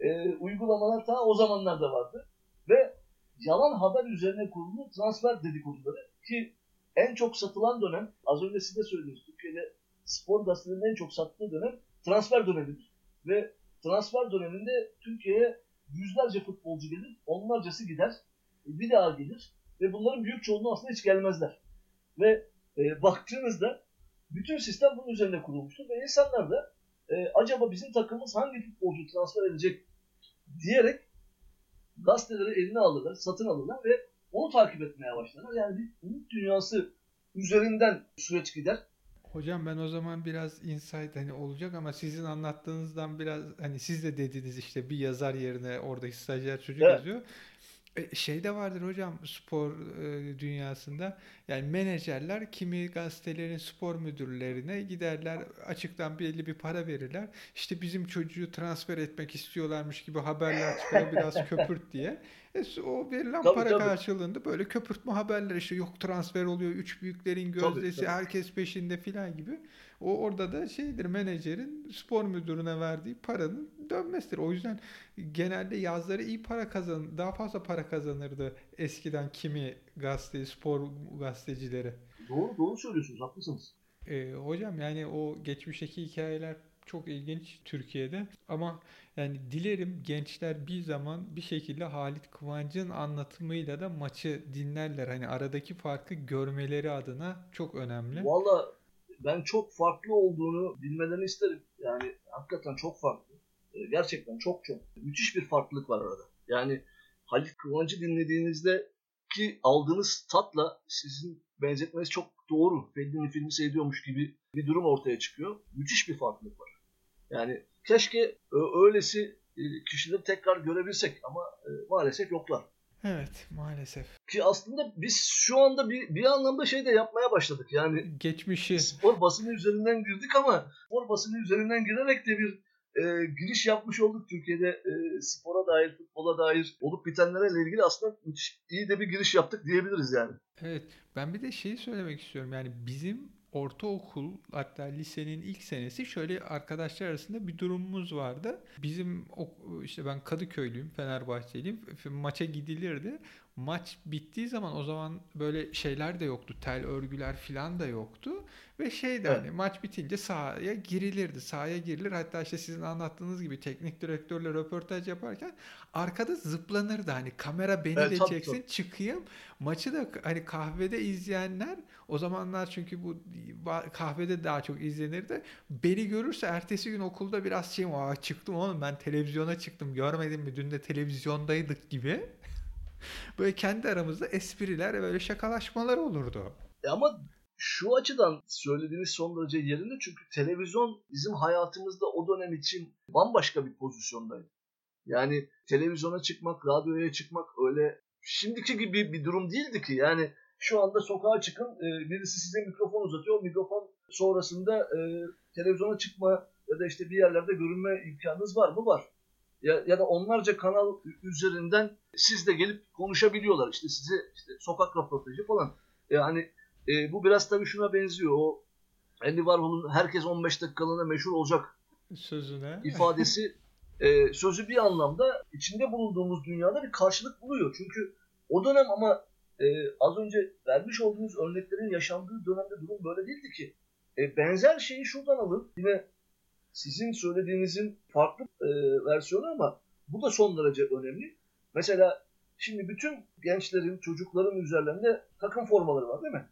e, uygulamalar ta o zamanlarda vardı. Ve yalan haber üzerine kurulu transfer dedikoduları ki en çok satılan dönem, az önce size söylediniz, Türkiye'de spor gazetelerinin en çok sattığı dönem transfer dönemidir. Ve transfer döneminde Türkiye'ye yüzlerce futbolcu gelir, onlarcası gider, bir daha gelir ve bunların büyük çoğunluğu aslında hiç gelmezler. Ve e, baktığınızda bütün sistem bunun üzerine kurulmuştur ve insanlar da e, acaba bizim takımımız hangi futbolcu transfer edecek diyerek gazeteleri eline alırlar, satın alırlar ve onu takip etmeye başlarlar. Yani bir umut dünyası üzerinden süreç gider. Hocam ben o zaman biraz insight hani olacak ama sizin anlattığınızdan biraz hani siz de dediniz işte bir yazar yerine oradaki stajyer çocuk Evet. yazıyor. E, şey de vardır hocam spor e, dünyasında yani menajerler kimi gazetelerin spor müdürlerine giderler açıktan belli bir para verirler. İşte bizim çocuğu transfer etmek istiyorlarmış gibi haberler çıkar biraz köpürt diye. E, o verilen Tabii, para tabii. karşılığında böyle köpürtme haberler işte yok transfer oluyor üç büyüklerin Tabii, gözdesi tabii. herkes peşinde filan gibi. O orada da şeydir menajerin spor müdürüne verdiği paranın dönmesidir. O yüzden genelde yazları iyi para kazan daha fazla para kazanırdı eskiden kimi gazete spor gazetecileri. Doğru doğru söylüyorsunuz. Haklısınız. Ee, hocam yani o geçmişteki hikayeler çok ilginç Türkiye'de ama yani dilerim gençler bir zaman bir şekilde Halit Kıvanç'ın anlatımıyla da maçı dinlerler. Hani aradaki farkı görmeleri adına çok önemli. Valla ben çok farklı olduğunu bilmelerini isterim. Yani hakikaten çok farklı. Ee, Gerçekten çok çok. Müthiş bir farklılık var arada. Yani Halit Kıvanç'ı dinlediğinizde ki aldığınız tatla sizin benzetmeniz çok doğru. Fellini filmi seyrediyormuş gibi bir durum ortaya çıkıyor. Müthiş bir farklılık var. Yani keşke ö- öylesi e, kişileri tekrar görebilsek ama e, maalesef yoklar. Evet maalesef. Ki aslında biz şu anda bir, bir anlamda şey de yapmaya başladık. Yani Geçmişi spor basını üzerinden girdik ama spor basını üzerinden girerek de bir e, giriş yapmış olduk Türkiye'de e, spora dair, futbola dair olup bitenlerle ilgili aslında müthiş iyi de bir giriş yaptık diyebiliriz yani. Evet, ben bir de şeyi söylemek istiyorum. Yani bizim ortaokul hatta lisenin ilk senesi şöyle arkadaşlar arasında bir durumumuz vardı. Bizim işte ben Kadıköylüyüm, Fenerbahçeliyim. Maça gidilirdi. Maç bittiği zaman o zaman böyle şeyler de yoktu. Tel örgüler falan da yoktu. Ve şeydi Evet. hani maç bitince sahaya girilirdi. Sahaya girilir. Hatta işte sizin anlattığınız gibi teknik direktörle röportaj yaparken arkada zıplanırdı. Hani kamera beni Evet, de çeksin tabii. çıkayım. Maçı da hani kahvede izleyenler o zamanlar çünkü bu kahvede daha çok izlenirdi. Beni görürse ertesi gün okulda biraz şeyim aa çıktım oğlum ben televizyona çıktım görmedin mi dün de televizyondaydık gibi. Böyle kendi aramızda espriler böyle şakalaşmalar olurdu. E ama şu açıdan söylediğiniz son derece yerinde çünkü televizyon bizim hayatımızda o dönem için bambaşka bir pozisyondaydı. Yani televizyona çıkmak, radyoya çıkmak öyle şimdiki gibi bir durum değildi ki. Yani şu anda sokağa çıkın, e, birisi size mikrofon uzatıyor. Mikrofon sonrasında e, televizyona çıkma ya da işte bir yerlerde görünme imkanınız var mı? Var. Ya, ya da onlarca kanal üzerinden siz de gelip konuşabiliyorlar. İşte size işte sokak röportajı falan. Yani e, bu biraz tabii şuna benziyor. O Andy Warhol'un herkes 15 dakikalığına meşhur olacak Sözüne. ifadesi e, sözü bir anlamda içinde bulunduğumuz dünyada bir karşılık buluyor. Çünkü o dönem ama e, az önce vermiş olduğunuz örneklerin yaşandığı dönemde durum böyle değildi ki. E, benzer şeyi şuradan alın. Yine sizin söylediğinizin farklı e, versiyonu ama bu da son derece önemli. Mesela şimdi bütün gençlerin, çocukların üzerlerinde takım formaları var değil mi?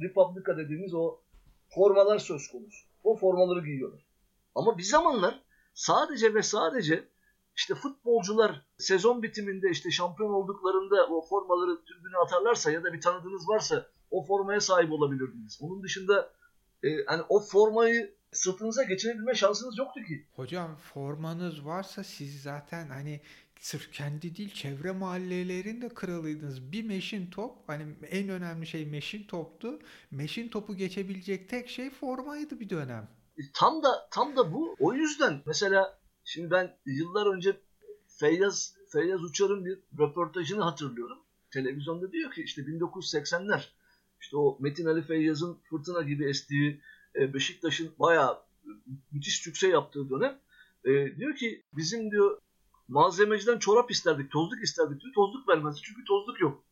Republika dediğimiz o formalar söz konusu. O formaları giyiyorlar. Ama bir zamanlar sadece ve sadece işte futbolcular sezon bitiminde işte şampiyon olduklarında o formaları tribüne atarlarsa ya da bir tanıdığınız varsa o formaya sahip olabilirdiniz. Onun dışında e, hani o formayı sırtınıza geçirebilme şansınız yoktu ki. Hocam formanız varsa siz zaten hani sırf kendi değil çevre mahallelerinde kralıydınız. Bir meşin top hani en önemli şey meşin toptu. Meşin topu geçebilecek tek şey formaydı bir dönem. E, Tam da tam da bu. O yüzden mesela şimdi ben yıllar önce Feyyaz Feyyaz Uçar'ın bir röportajını hatırlıyorum. Televizyonda diyor ki işte 1980'ler işte o Metin Ali Feyyaz'ın fırtına gibi estiği e, Beşiktaş'ın bayağı müthiş sükse yaptığı dönem e, diyor ki bizim diyor malzemeciden çorap isterdik, tozluk isterdik diyor. Tozluk vermezdi çünkü tozluk yok.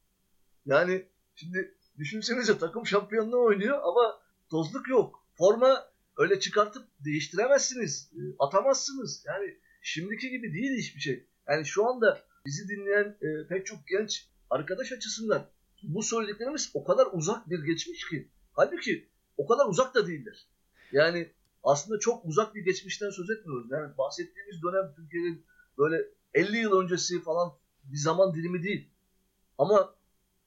Yani şimdi düşünsenize takım şampiyonluğu oynuyor ama tozluk yok. Forma öyle çıkartıp değiştiremezsiniz. e, Atamazsınız. Yani şimdiki gibi değil hiçbir şey. Yani şu anda bizi dinleyen e, pek çok genç arkadaş açısından bu söylediklerimiz o kadar uzak bir geçmiş ki. Halbuki o kadar uzak da değiller. Yani aslında çok uzak bir geçmişten söz etmiyoruz. Yani bahsettiğimiz dönem Türkiye'nin böyle 50 yıl öncesi falan bir zaman dilimi değil. Ama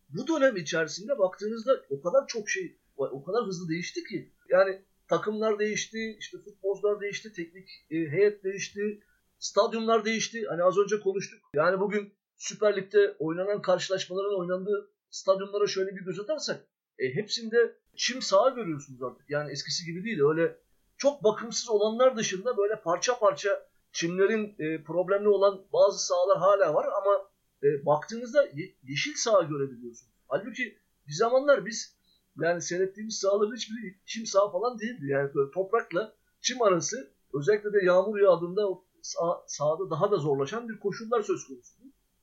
bu dönem içerisinde baktığınızda o kadar çok şey, o kadar hızlı değişti ki. Yani takımlar değişti, işte futbolcular değişti, teknik e, heyet değişti, stadyumlar değişti. Hani az önce konuştuk. Yani bugün Süper Lig'de oynanan karşılaşmaların oynandığı stadyumlara şöyle bir göz atarsak e, hepsinde çim saha görüyorsunuz artık. Yani eskisi gibi değil. Öyle çok bakımsız olanlar dışında böyle parça parça çimlerin e, problemli olan bazı sahalar hala var ama e, baktığınızda ye- yeşil saha görebiliyorsunuz. Halbuki bir zamanlar biz yani seyrettiğimiz sahaların hiçbiri çim saha falan değildi. Yani böyle toprakla çim arası özellikle de yağmur yağdığında o sah- sahada daha da zorlaşan bir koşullar söz konusu.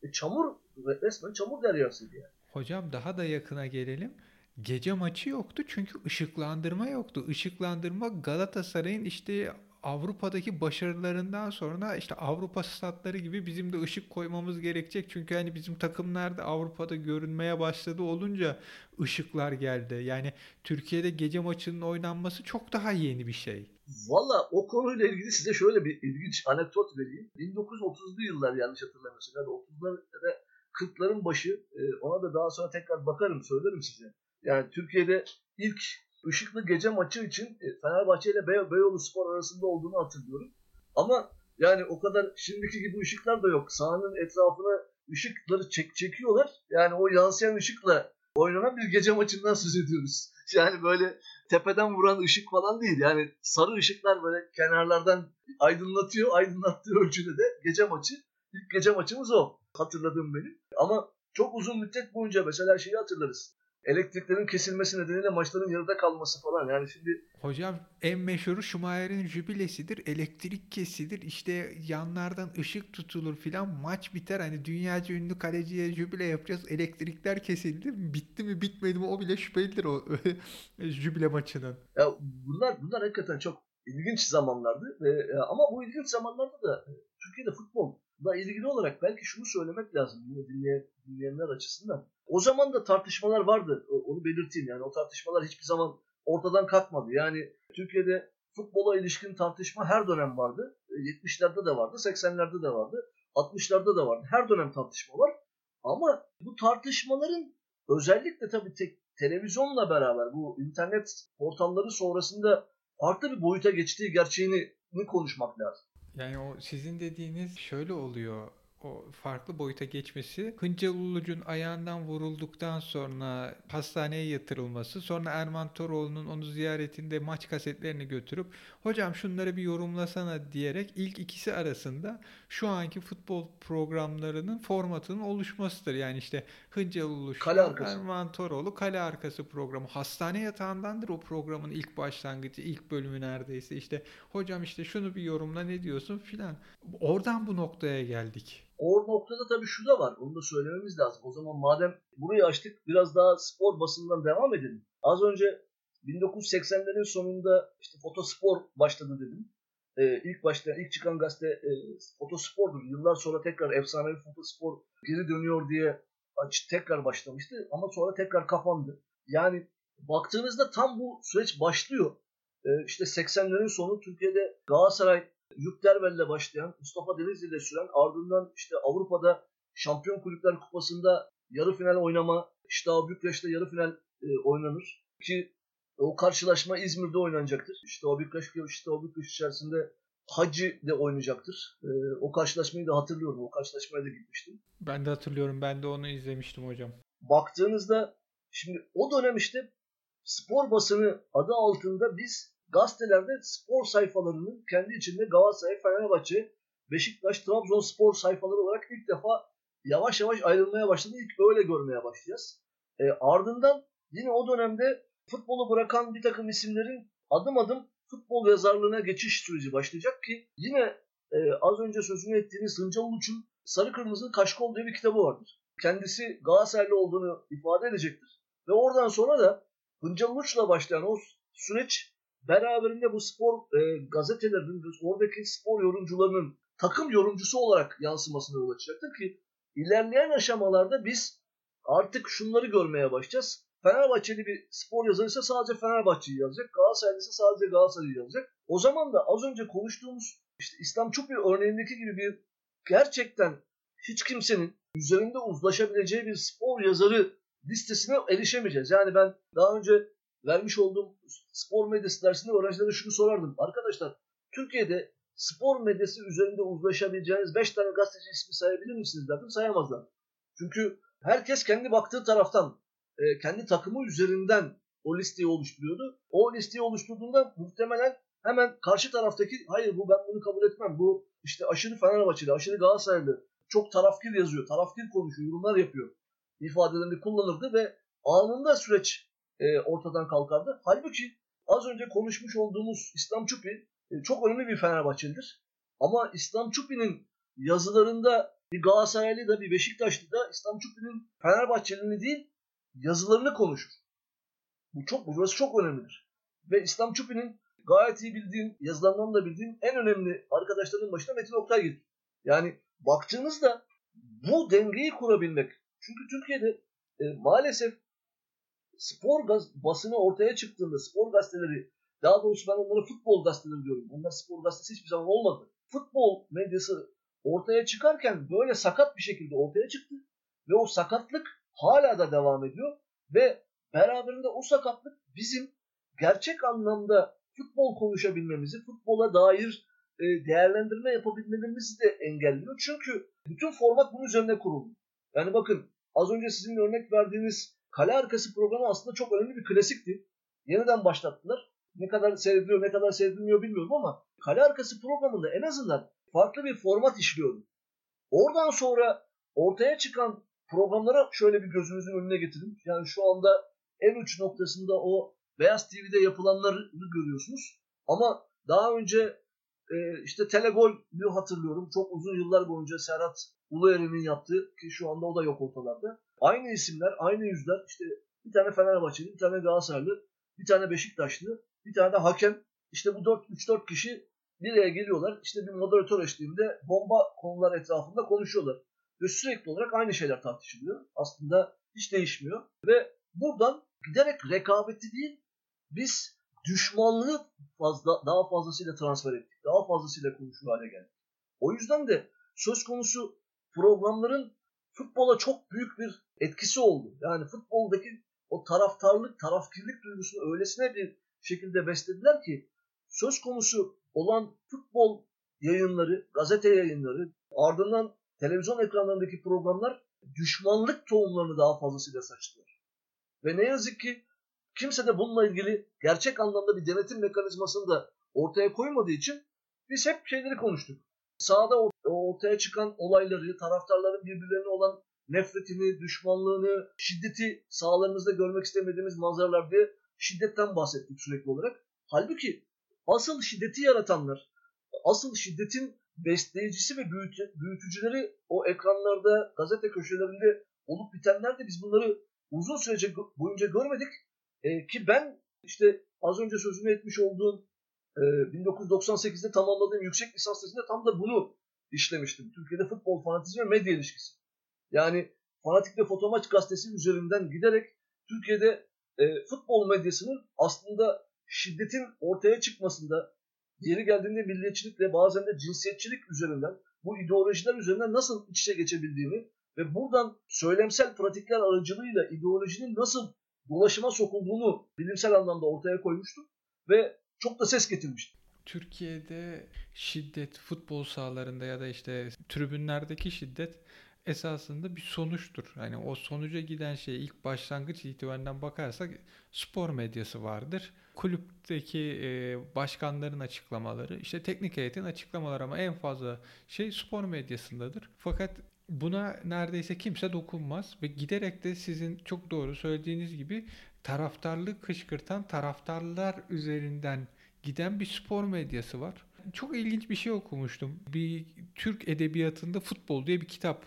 E, çamur resmen çamur deryasıydı yani. Hocam daha da yakına gelelim. Gece maçı yoktu çünkü ışıklandırma yoktu. Işıklandırma Galatasaray'ın işte Avrupa'daki başarılarından sonra işte Avrupa statları gibi bizim de ışık koymamız gerekecek. Çünkü hani bizim takımlar da Avrupa'da görünmeye başladı olunca ışıklar geldi. Yani Türkiye'de gece maçının oynanması çok daha yeni bir şey. Valla o konuyla ilgili size şöyle bir ilginç anekdot vereyim. 1930'lu yıllar yanlış hatırlamıyorsam. Yani 30'lar ya da 40'ların başı e, ona da daha sonra tekrar bakarım söylerim size. Yani Türkiye'de ilk ışıklı gece maçı için e, Fenerbahçe ile Bey Beyoğlu Spor arasında olduğunu hatırlıyorum. Ama yani o kadar şimdiki gibi ışıklar da yok. Sahanın etrafına ışıkları çek çekiyorlar. Yani o yansıyan ışıkla oynanan bir gece maçından söz ediyoruz. Yani böyle tepeden vuran ışık falan değil. Yani sarı ışıklar böyle kenarlardan aydınlatıyor. Aydınlattığı ölçüde de gece maçı. İlk gece maçımız o. Hatırladığım benim. Ama çok uzun müddet boyunca mesela şeyi hatırlarız. Elektriklerin kesilmesi nedeniyle maçların yarıda kalması falan. Yani şimdi Hocam en meşhuru Schumacher'in jübilesidir. Elektrik kesilir. işte yanlardan ışık tutulur filan. Maç biter. Hani dünyaca ünlü kaleciye jübile yapacağız. Elektrikler kesildi. Bitti mi bitmedi mi o bile şüphelidir o jübile maçının. ya bunlar bunlar hakikaten çok ilginç zamanlardı. Ve, e, ama bu ilginç zamanlarda da e, Türkiye'de futbolla ilgili olarak belki şunu söylemek lazım dinleyenler açısından. O zaman da tartışmalar vardı. Onu belirteyim yani o tartışmalar hiçbir zaman ortadan kalkmadı. Yani Türkiye'de futbola ilişkin tartışma her dönem vardı. E, 70'lerde de vardı, 80'lerde de vardı, 60'larda da vardı. Her dönem tartışma var. Ama bu tartışmaların özellikle tabii tek, televizyonla beraber bu internet portalları sonrasında farklı bir boyuta geçtiği gerçeğini konuşmak lazım. Yani o sizin dediğiniz şöyle oluyor. O farklı boyuta geçmesi Hıncal Uluç'un ayağından vurulduktan sonra hastaneye yatırılması sonra Erman Toroğlu'nun onu ziyaretinde maç kasetlerini götürüp hocam şunları bir yorumlasana diyerek ilk ikisi arasında şu anki futbol programlarının formatının oluşmasıdır. Yani işte Hıncal Uluç. Erman Toroğlu kale arkası programı. Hastane yatağındandır o programın ilk başlangıcı, ilk bölümü neredeyse. İşte hocam işte şunu bir yorumla ne diyorsun filan. Oradan bu noktaya geldik. O noktada tabii şu da var. Onu da söylememiz lazım. O zaman madem burayı açtık biraz daha spor basından devam edelim. Az önce 1980'lerin sonunda işte fotospor başladı dedim. Ee, ilk başta ilk çıkan gazete e, fotospordur. Yıllar sonra tekrar efsanevi fotospor geri dönüyor diye aç, tekrar başlamıştı ama sonra tekrar kapandı. Yani baktığınızda tam bu süreç başlıyor. Ee, işte 80'lerin sonu Türkiye'de Galatasaray Yüktervel'le başlayan, Mustafa Denizli ile süren ardından işte Avrupa'da Şampiyon Kulüpler Kupası'nda yarı final oynama, işte Bükreş'te yarı final e, oynanır. Ki o karşılaşma İzmir'de oynanacaktır. İşte o Bükreş, işte o Bükreş içerisinde Hacı de oynayacaktır. E, o karşılaşmayı da hatırlıyorum. O karşılaşmaya da gitmiştim. Ben de hatırlıyorum. Ben de onu izlemiştim hocam. Baktığınızda şimdi o dönem işte spor basını adı altında biz gazetelerde spor sayfalarının kendi içinde Galatasaray, Fenerbahçe, Beşiktaş, Trabzonspor sayfaları olarak ilk defa yavaş yavaş ayrılmaya başladı. İlk öyle görmeye başlayacağız. E, ardından yine o dönemde futbolu bırakan bir takım isimlerin adım adım futbol yazarlığına geçiş süreci başlayacak ki yine e, az önce sözünü ettiğiniz Hıncal Uluç'un Sarı Kırmızı Kaşkol diye bir kitabı vardır. Kendisi Galatasaraylı olduğunu ifade edecektir. Ve oradan sonra da Hıncal Uluç'la başlayan o süreç beraberinde bu spor e, gazetelerinin, oradaki spor yorumcularının takım yorumcusu olarak yansımasına yol açacaktır ki ilerleyen aşamalarda biz artık şunları görmeye başlayacağız. Fenerbahçeli bir spor yazarıysa sadece Fenerbahçe'yi yazacak. Galatasaraylıysa sadece Galatasaray'ı yazacak. O zaman da az önce konuştuğumuz işte İslam Çupi örneğindeki gibi bir gerçekten hiç kimsenin üzerinde uzlaşabileceği bir spor yazarı listesine erişemeyeceğiz. Yani ben daha önce vermiş olduğum spor medyası dersinde öğrencilere şunu sorardım. Arkadaşlar Türkiye'de spor medyası üzerinde uzlaşabileceğiniz 5 tane gazeteci ismi sayabilir misiniz derdim. Sayamazlar. Çünkü herkes kendi baktığı taraftan, e, kendi takımı üzerinden o listeyi oluşturuyordu. O listeyi oluşturduğunda muhtemelen hemen karşı taraftaki hayır bu ben bunu kabul etmem. Bu işte aşırı Fenerbahçeli, aşırı Galatasaraylı, çok tarafkir yazıyor, tarafkir konuşuyor, yorumlar yapıyor ifadelerini kullanırdı ve anında süreç e, ortadan kalkardı. Halbuki az önce konuşmuş olduğumuz İslam Çupi e, çok önemli bir Fenerbahçelidir. Ama İslam Çupi'nin yazılarında bir Galatasaraylı da bir Beşiktaşlı da İslam Çupi'nin Fenerbahçelini değil yazılarını konuşur. Bu çok burası çok önemlidir. Ve İslam Çupi'nin gayet iyi bildiğim, yazılarından da bildiğim en önemli arkadaşlarının başına Metin Oktay gelir. Yani baktığınızda bu dengeyi kurabilmek. Çünkü Türkiye'de e, maalesef spor gaz, basını ortaya çıktığında spor gazeteleri daha doğrusu ben onlara futbol gazeteleri diyorum. Onlar spor gazetesi hiçbir zaman olmadı. Futbol medyası ortaya çıkarken böyle sakat bir şekilde ortaya çıktı. Ve o sakatlık hala da devam ediyor. Ve beraberinde o sakatlık bizim gerçek anlamda futbol konuşabilmemizi, futbola dair e, değerlendirme yapabilmelerimizi de engelliyor. Çünkü bütün format bunun üzerine kuruldu. Yani bakın az önce sizin örnek verdiğiniz kale arkası programı aslında çok önemli bir klasikti. Yeniden başlattılar. Ne kadar seyrediliyor ne kadar seyredilmiyor bilmiyorum ama kale arkası programında en azından farklı bir format işliyordu. Oradan sonra ortaya çıkan programlara şöyle bir gözünüzün önüne getirin. Yani şu anda en uç noktasında o Beyaz TV'de yapılanları görüyorsunuz. Ama daha önce e, işte Telegol'ü hatırlıyorum. Çok uzun yıllar boyunca Serhat Ulueri'nin yaptığı ki şu anda o da yok ortalarda. Aynı isimler, aynı yüzler. İşte bir tane Fenerbahçeli, bir tane Galatasaraylı, bir tane Beşiktaşlı, bir tane de hakem. İşte bu 3-4 kişi bir araya geliyorlar. İşte bir moderatör eşliğinde bomba konular etrafında konuşuyorlar. Ve sürekli olarak aynı şeyler tartışılıyor. Aslında hiç değişmiyor. Ve buradan giderek rekabeti değil, biz düşmanlığı fazla daha fazlasıyla transfer ettik. Daha fazlasıyla konuşur hale geldik. O yüzden de söz konusu programların futbola çok büyük bir etkisi oldu. Yani futboldaki o taraftarlık, tarafkirlik duygusunu öylesine bir şekilde beslediler ki söz konusu olan futbol yayınları, gazete yayınları, ardından televizyon ekranlarındaki programlar düşmanlık tohumlarını daha fazlasıyla saçtılar. Ve ne yazık ki kimse de bununla ilgili gerçek anlamda bir denetim mekanizmasını da ortaya koymadığı için biz hep şeyleri konuştuk. Sahada ortaya çıkan olayları, taraftarların birbirlerine olan nefretini, düşmanlığını, şiddeti sahalarımızda görmek istemediğimiz manzaralar diye şiddetten bahsettik sürekli olarak. Halbuki asıl şiddeti yaratanlar, asıl şiddetin besleyicisi ve büyütücüleri o ekranlarda, gazete köşelerinde olup bitenler de biz bunları uzun sürece boyunca görmedik. E, ki ben işte az önce sözünü etmiş olduğum e, 1998'de tamamladığım yüksek lisans tezinde tam da bunu işlemiştim. Türkiye'de futbol fanatizmi ve medya ilişkisi. Yani Fanatik ve Fotomaç gazetesi üzerinden giderek Türkiye'de e, futbol medyasının aslında şiddetin ortaya çıkmasında yeri geldiğinde milliyetçilikle bazen de cinsiyetçilik üzerinden bu ideolojiler üzerinden nasıl iç içe geçebildiğini ve buradan söylemsel pratikler aracılığıyla ideolojinin nasıl dolaşıma sokulduğunu bilimsel anlamda ortaya koymuştu ve çok da ses getirmişti. Türkiye'de şiddet futbol sahalarında ya da işte tribünlerdeki şiddet esasında bir sonuçtur. Yani o sonuca giden şey ilk başlangıç itibarinden bakarsak spor medyası vardır. Kulüpteki e, başkanların açıklamaları, işte teknik heyetin açıklamaları ama en fazla şey spor medyasındadır. Fakat buna neredeyse kimse dokunmaz ve giderek de sizin çok doğru söylediğiniz gibi taraftarlık kışkırtan taraftarlar üzerinden giden bir spor medyası var. Çok ilginç bir şey okumuştum. Bir Türk edebiyatında futbol diye bir kitap.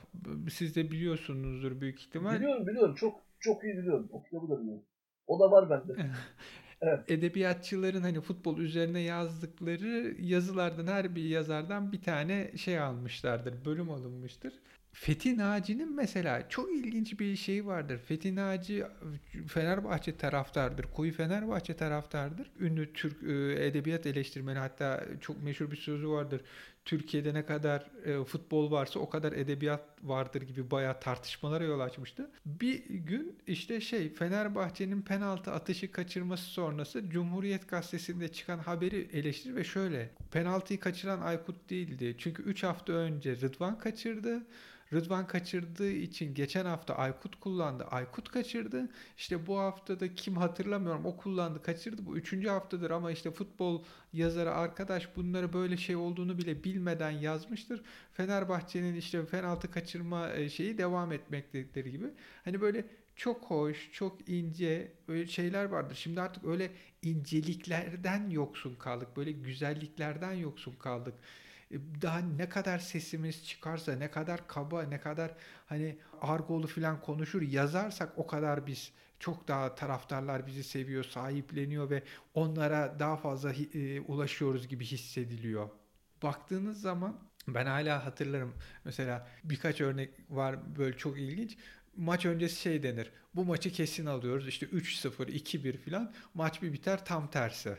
Siz de biliyorsunuzdur büyük ihtimal. Biliyorum biliyorum. Çok çok iyi biliyorum. O kitabı da biliyorum. O da var bende. Evet. Edebiyatçıların hani futbol üzerine yazdıkları yazılardan her bir yazardan bir tane şey almışlardır, bölüm alınmıştır. Fethi Naci'nin mesela çok ilginç bir şeyi vardır. Fethi Naci Fenerbahçe taraftardır. Koyu Fenerbahçe taraftardır. Ünlü Türk e, edebiyat eleştirmeni hatta çok meşhur bir sözü vardır. Türkiye'de ne kadar e, futbol varsa o kadar edebiyat vardır gibi bayağı tartışmalara yol açmıştı. Bir gün işte şey Fenerbahçe'nin penaltı atışı kaçırması sonrası Cumhuriyet Gazetesi'nde çıkan haberi eleştirir ve şöyle penaltıyı kaçıran Aykut değildi. Çünkü 3 hafta önce Rıdvan kaçırdı. Rıdvan kaçırdığı için geçen hafta Aykut kullandı. Aykut kaçırdı. İşte bu haftada kim hatırlamıyorum o kullandı kaçırdı. Bu üçüncü haftadır ama işte futbol yazarı arkadaş bunları böyle şey olduğunu bile bilmeden yazmıştır. Fenerbahçe'nin işte penaltı kaçırma e, şeyi devam etmektedir gibi. Hani böyle çok hoş, çok ince öyle şeyler vardır. Şimdi artık öyle inceliklerden yoksun kaldık. Böyle güzelliklerden yoksun kaldık. E, daha ne kadar sesimiz çıkarsa, ne kadar kaba, ne kadar hani argolu falan konuşur yazarsak o kadar biz çok daha taraftarlar bizi seviyor, sahipleniyor ve onlara daha fazla e, ulaşıyoruz gibi hissediliyor. Baktığınız zaman ben hala hatırlarım mesela birkaç örnek var böyle çok ilginç. Maç öncesi şey denir. Bu maçı kesin alıyoruz. İşte 3-0, 2-1 falan. Maç bir biter tam tersi.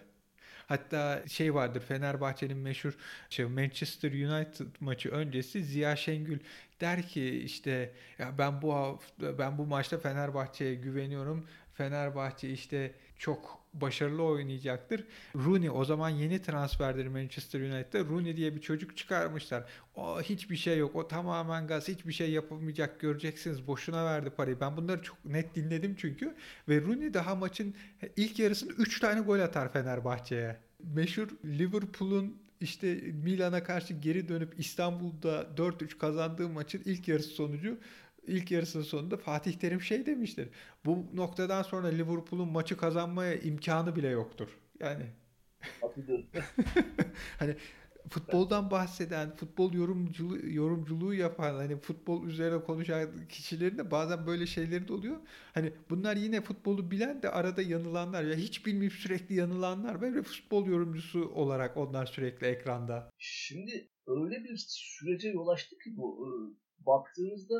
Hatta şey vardır Fenerbahçe'nin meşhur şey Manchester United maçı öncesi Ziya Şengül der ki işte ya ben bu hafta, ben bu maçta Fenerbahçe'ye güveniyorum. Fenerbahçe işte çok başarılı oynayacaktır. Rooney o zaman yeni transferdir Manchester United'da. Rooney diye bir çocuk çıkarmışlar. O hiçbir şey yok. O tamamen gaz. Hiçbir şey yapamayacak. Göreceksiniz. Boşuna verdi parayı. Ben bunları çok net dinledim çünkü. Ve Rooney daha maçın ilk yarısında 3 tane gol atar Fenerbahçe'ye. Meşhur Liverpool'un işte Milan'a karşı geri dönüp İstanbul'da 4-3 kazandığı maçın ilk yarısı sonucu ilk yarısının sonunda Fatih Terim şey demiştir. Bu noktadan sonra Liverpool'un maçı kazanmaya imkanı bile yoktur. Yani hani futboldan bahseden, futbol yorumculuğu, yorumculuğu yapan, hani futbol üzerine konuşan kişilerin de bazen böyle şeyleri de oluyor. Hani bunlar yine futbolu bilen de arada yanılanlar ya hiç bilmeyip sürekli yanılanlar ve futbol yorumcusu olarak onlar sürekli ekranda. Şimdi öyle bir sürece yol açtı ki bu. Baktığınızda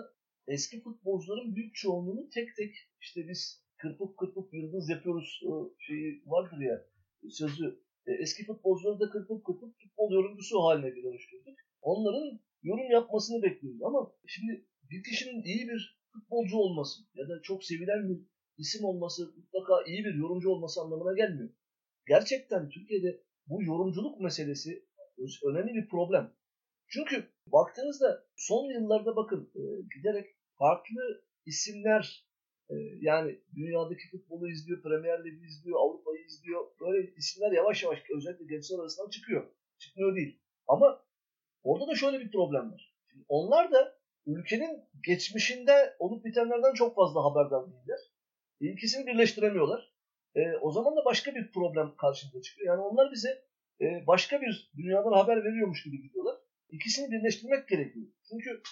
eski futbolcuların büyük çoğunluğunu tek tek işte biz kırpıp kırpıp yıldız yapıyoruz şeyi vardır ya sözü. E, eski futbolcuları da kırpıp kırpıp futbol yorumcusu haline dönüştürdük. Onların yorum yapmasını bekliyoruz ama şimdi bir kişinin iyi bir futbolcu olması ya da çok sevilen bir isim olması mutlaka iyi bir yorumcu olması anlamına gelmiyor. Gerçekten Türkiye'de bu yorumculuk meselesi önemli bir problem. Çünkü baktığınızda son yıllarda bakın e, giderek farklı isimler yani dünyadaki futbolu izliyor, Premier Ligi izliyor, Avrupa'yı izliyor. Böyle isimler yavaş yavaş özellikle gençler arasından çıkıyor. Çıkmıyor değil. Ama orada da şöyle bir problem var. Şimdi onlar da ülkenin geçmişinde olup bitenlerden çok fazla haberdar değiller. İkisini birleştiremiyorlar. E, o zaman da başka bir problem karşımıza çıkıyor. Yani onlar bize e, başka bir dünyadan haber veriyormuş gibi gidiyorlar. İkisini birleştirmek gerekiyor. Çünkü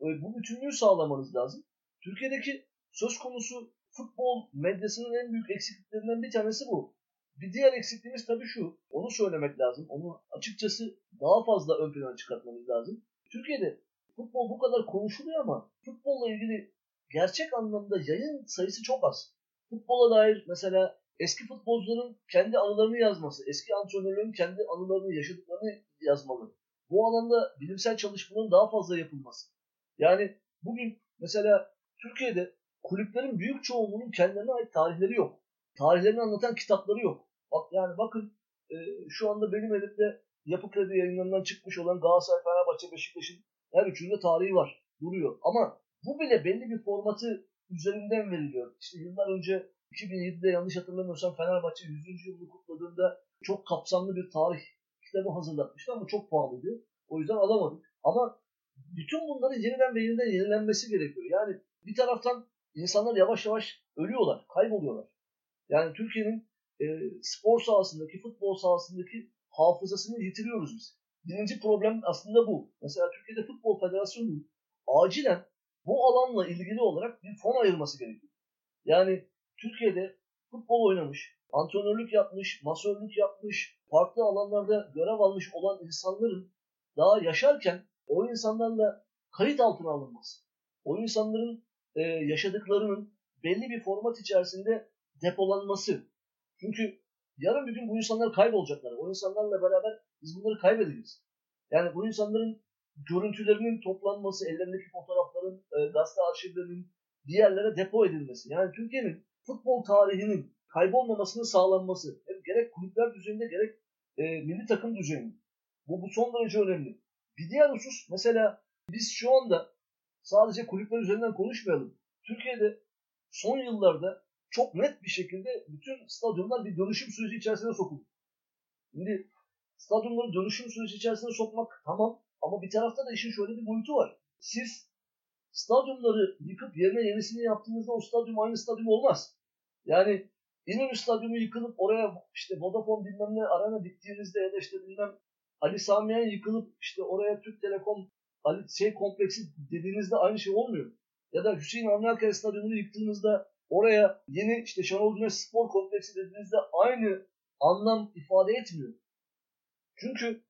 e, bu bütünlüğü sağlamanız lazım. Türkiye'deki söz konusu futbol medyasının en büyük eksikliklerinden bir tanesi bu. Bir diğer eksikliğimiz tabii şu. Onu söylemek lazım. Onu açıkçası daha fazla ön plana çıkartmamız lazım. Türkiye'de futbol bu kadar konuşuluyor ama futbolla ilgili gerçek anlamda yayın sayısı çok az. Futbola dair mesela eski futbolcuların kendi anılarını yazması, eski antrenörlerin kendi anılarını, yaşadıklarını yazmalı bu alanda bilimsel çalışmaların daha fazla yapılması. Yani bugün mesela Türkiye'de kulüplerin büyük çoğunluğunun kendilerine ait tarihleri yok. Tarihlerini anlatan kitapları yok. Bak yani bakın e, şu anda benim elimde Yapı Kredi yayınlarından çıkmış olan Galatasaray, Fenerbahçe, Beşiktaş'ın her üçünde tarihi var. Duruyor. Ama bu bile belli bir formatı üzerinden veriliyor. İşte yıllar önce 2007'de yanlış hatırlamıyorsam Fenerbahçe 100. yılını kutladığında çok kapsamlı bir tarih kitabı hazırlatmıştı ama çok pahalıydı. O yüzden alamadık. Ama bütün bunların yeniden ve yeniden yenilenmesi gerekiyor. Yani bir taraftan insanlar yavaş yavaş ölüyorlar, kayboluyorlar. Yani Türkiye'nin e, spor sahasındaki, futbol sahasındaki hafızasını yitiriyoruz biz. Birinci problem aslında bu. Mesela Türkiye'de Futbol Federasyonu acilen bu alanla ilgili olarak bir fon ayırması gerekiyor. Yani Türkiye'de futbol oynamış, antrenörlük yapmış, masörlük yapmış, farklı alanlarda görev almış olan insanların daha yaşarken o insanlarla kayıt altına alınması, o insanların e, yaşadıklarının belli bir format içerisinde depolanması. Çünkü yarın bir gün bu insanlar kaybolacaklar. O insanlarla beraber biz bunları kaybedeceğiz. Yani bu insanların görüntülerinin toplanması, ellerindeki fotoğrafların, e, gazete arşivlerinin bir yerlere depo edilmesi. Yani Türkiye'nin futbol tarihinin kaybolmamasının sağlanması. Hem gerek kulüpler düzeyinde gerek e, milli takım düzeyinde. Bu, bu son derece önemli. Bir diğer husus mesela biz şu anda sadece kulüpler üzerinden konuşmayalım. Türkiye'de son yıllarda çok net bir şekilde bütün stadyumlar bir dönüşüm süreci içerisine sokuldu. Şimdi stadyumları dönüşüm süreci içerisine sokmak tamam ama bir tarafta da işin şöyle bir boyutu var. Siz stadyumları yıkıp yerine yenisini yaptığınızda o stadyum aynı stadyum olmaz. Yani İnönü Stadyumu yıkılıp oraya işte Vodafone bilmem ne arana diktiğinizde ya da işte bilmem Ali Samiyen yıkılıp işte oraya Türk Telekom Ali şey kompleksi dediğinizde aynı şey olmuyor. Ya da Hüseyin Avni Akkaya Stadyumunu yıktığınızda oraya yeni işte Şenol Güneş Spor Kompleksi dediğinizde aynı anlam ifade etmiyor. Çünkü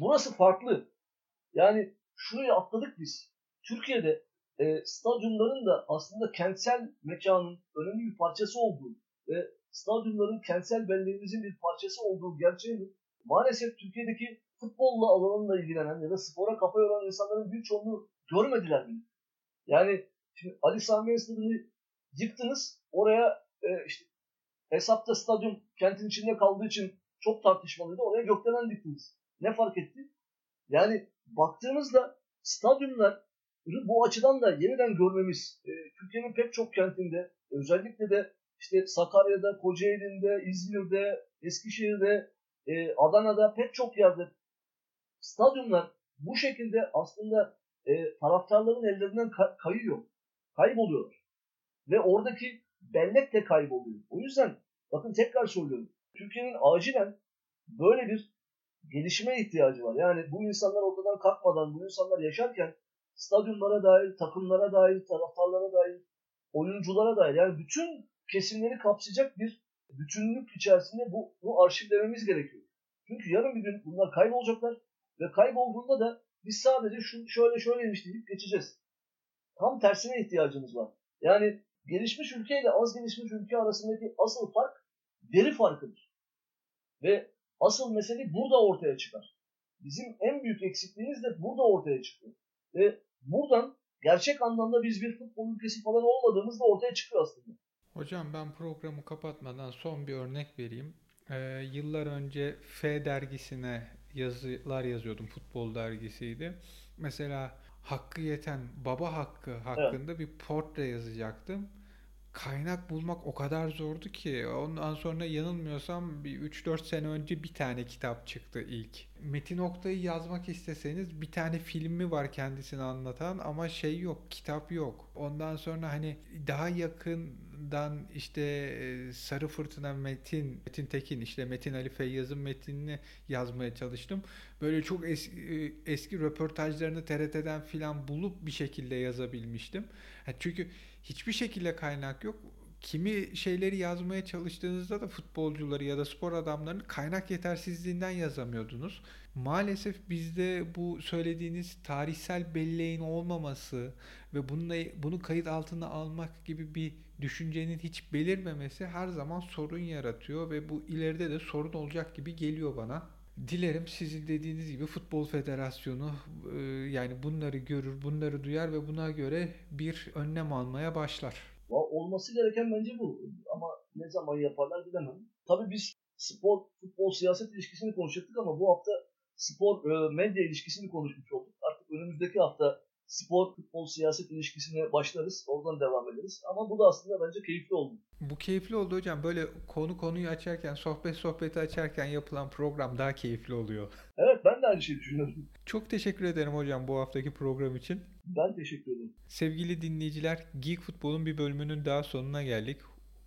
burası farklı. Yani şurayı atladık biz. Türkiye'de e, stadyumların da aslında kentsel mekanın önemli bir parçası olduğu ve stadyumların kentsel belleğimizin bir parçası olduğu gerçeğini maalesef Türkiye'deki futbolla alanında ilgilenen ya da spora kafa yoran insanların bir çoğunluğu görmediler bile. Yani şimdi Ali Sami Stadyumu'nu yıktınız. Oraya e, işte hesapta stadyum kentin içinde kaldığı için çok tartışmalıydı. Oraya gökdelen diktiniz. Ne fark etti? Yani baktığımızda stadyumlar bu açıdan da yeniden görmemiz e, Türkiye'nin pek çok kentinde özellikle de işte Sakarya'da, Kocaeli'nde, İzmir'de, Eskişehir'de, e, Adana'da pek çok yerde stadyumlar bu şekilde aslında e, taraftarların ellerinden ka- kayıyor. Kayboluyorlar. Ve oradaki bellek de kayboluyor. O yüzden bakın tekrar söylüyorum. Türkiye'nin acilen böyle bir gelişime ihtiyacı var. Yani bu insanlar ortadan kalkmadan, bu insanlar yaşarken stadyumlara dair, takımlara dair, taraftarlara dair, oyunculara dair yani bütün kesimleri kapsayacak bir bütünlük içerisinde bu, bu arşivlememiz gerekiyor. Çünkü yarın bir gün bunlar kaybolacaklar ve kaybolduğunda da biz sadece şu şöyle şöyleymiş deyip geçeceğiz. Tam tersine ihtiyacımız var. Yani gelişmiş ülke ile az gelişmiş ülke arasındaki asıl fark veri farkıdır. Ve asıl mesele burada ortaya çıkar. Bizim en büyük eksikliğimiz de burada ortaya çıkıyor. Ve buradan gerçek anlamda biz bir futbol ülkesi falan olmadığımız da ortaya çıkıyor aslında. Hocam ben programı kapatmadan son bir örnek vereyim. Ee, yıllar önce F dergisine yazılar yazıyordum. Futbol dergisiydi. Mesela hakkı yeten baba hakkı hakkında bir portre yazacaktım. Kaynak bulmak o kadar zordu ki ondan sonra yanılmıyorsam bir 3-4 sene önce bir tane kitap çıktı ilk. Metin Oktay'ı yazmak isteseniz bir tane filmi var kendisini anlatan ama şey yok, kitap yok. Ondan sonra hani daha yakından işte e, Sarı Fırtına Metin, Metin Tekin işte Metin Ali Feyyaz'ın metinini yazmaya çalıştım. Böyle çok eski, e, eski röportajlarını TRT'den filan bulup bir şekilde yazabilmiştim. Çünkü hiçbir şekilde kaynak yok. Kimi şeyleri yazmaya çalıştığınızda da futbolcuları ya da spor adamlarını kaynak yetersizliğinden yazamıyordunuz. Maalesef bizde bu söylediğiniz tarihsel belleğin olmaması ve bununla, bunu kayıt altına almak gibi bir düşüncenin hiç belirmemesi her zaman sorun yaratıyor ve bu ileride de sorun olacak gibi geliyor bana. Dilerim sizin dediğiniz gibi Futbol Federasyonu e, yani bunları görür, bunları duyar ve buna göre bir önlem almaya başlar. Olması gereken bence bu. Ama ne zaman yaparlar bilemem. Tabii biz spor, futbol, siyaset ilişkisini konuşacaktık ama bu hafta spor, e, medya ilişkisini konuşmuş olduk. Artık önümüzdeki hafta spor, futbol, siyaset ilişkisine başlarız. Oradan devam ederiz. Ama bu da aslında bence keyifli oldu. Bu keyifli oldu hocam. Böyle konu konuyu açarken, sohbet sohbeti açarken yapılan program daha keyifli oluyor. Evet ben de aynı şeyi düşünüyorum. Çok teşekkür ederim hocam bu haftaki program için. Ben teşekkür ederim. Sevgili dinleyiciler, Geek Futbol'un bir bölümünün daha sonuna geldik.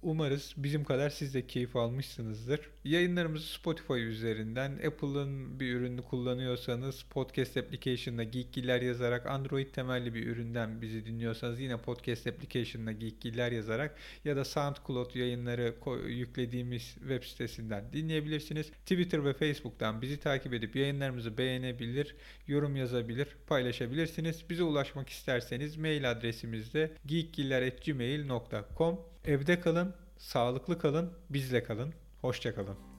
Umarız bizim kadar siz de keyif almışsınızdır. Yayınlarımızı Spotify üzerinden, Apple'ın bir ürünü kullanıyorsanız Podcast Application'da Geekgiller yazarak, Android temelli bir üründen bizi dinliyorsanız yine Podcast Application'da Geekgiller yazarak ya da SoundCloud yayınları yüklediğimiz web sitesinden dinleyebilirsiniz. Twitter ve Facebook'tan bizi takip edip yayınlarımızı beğenebilir, yorum yazabilir, paylaşabilirsiniz. Bize ulaşmak isterseniz mail adresimizde geekgiller.gmail.com Evde kalın, sağlıklı kalın, bizle kalın. Hoşçakalın.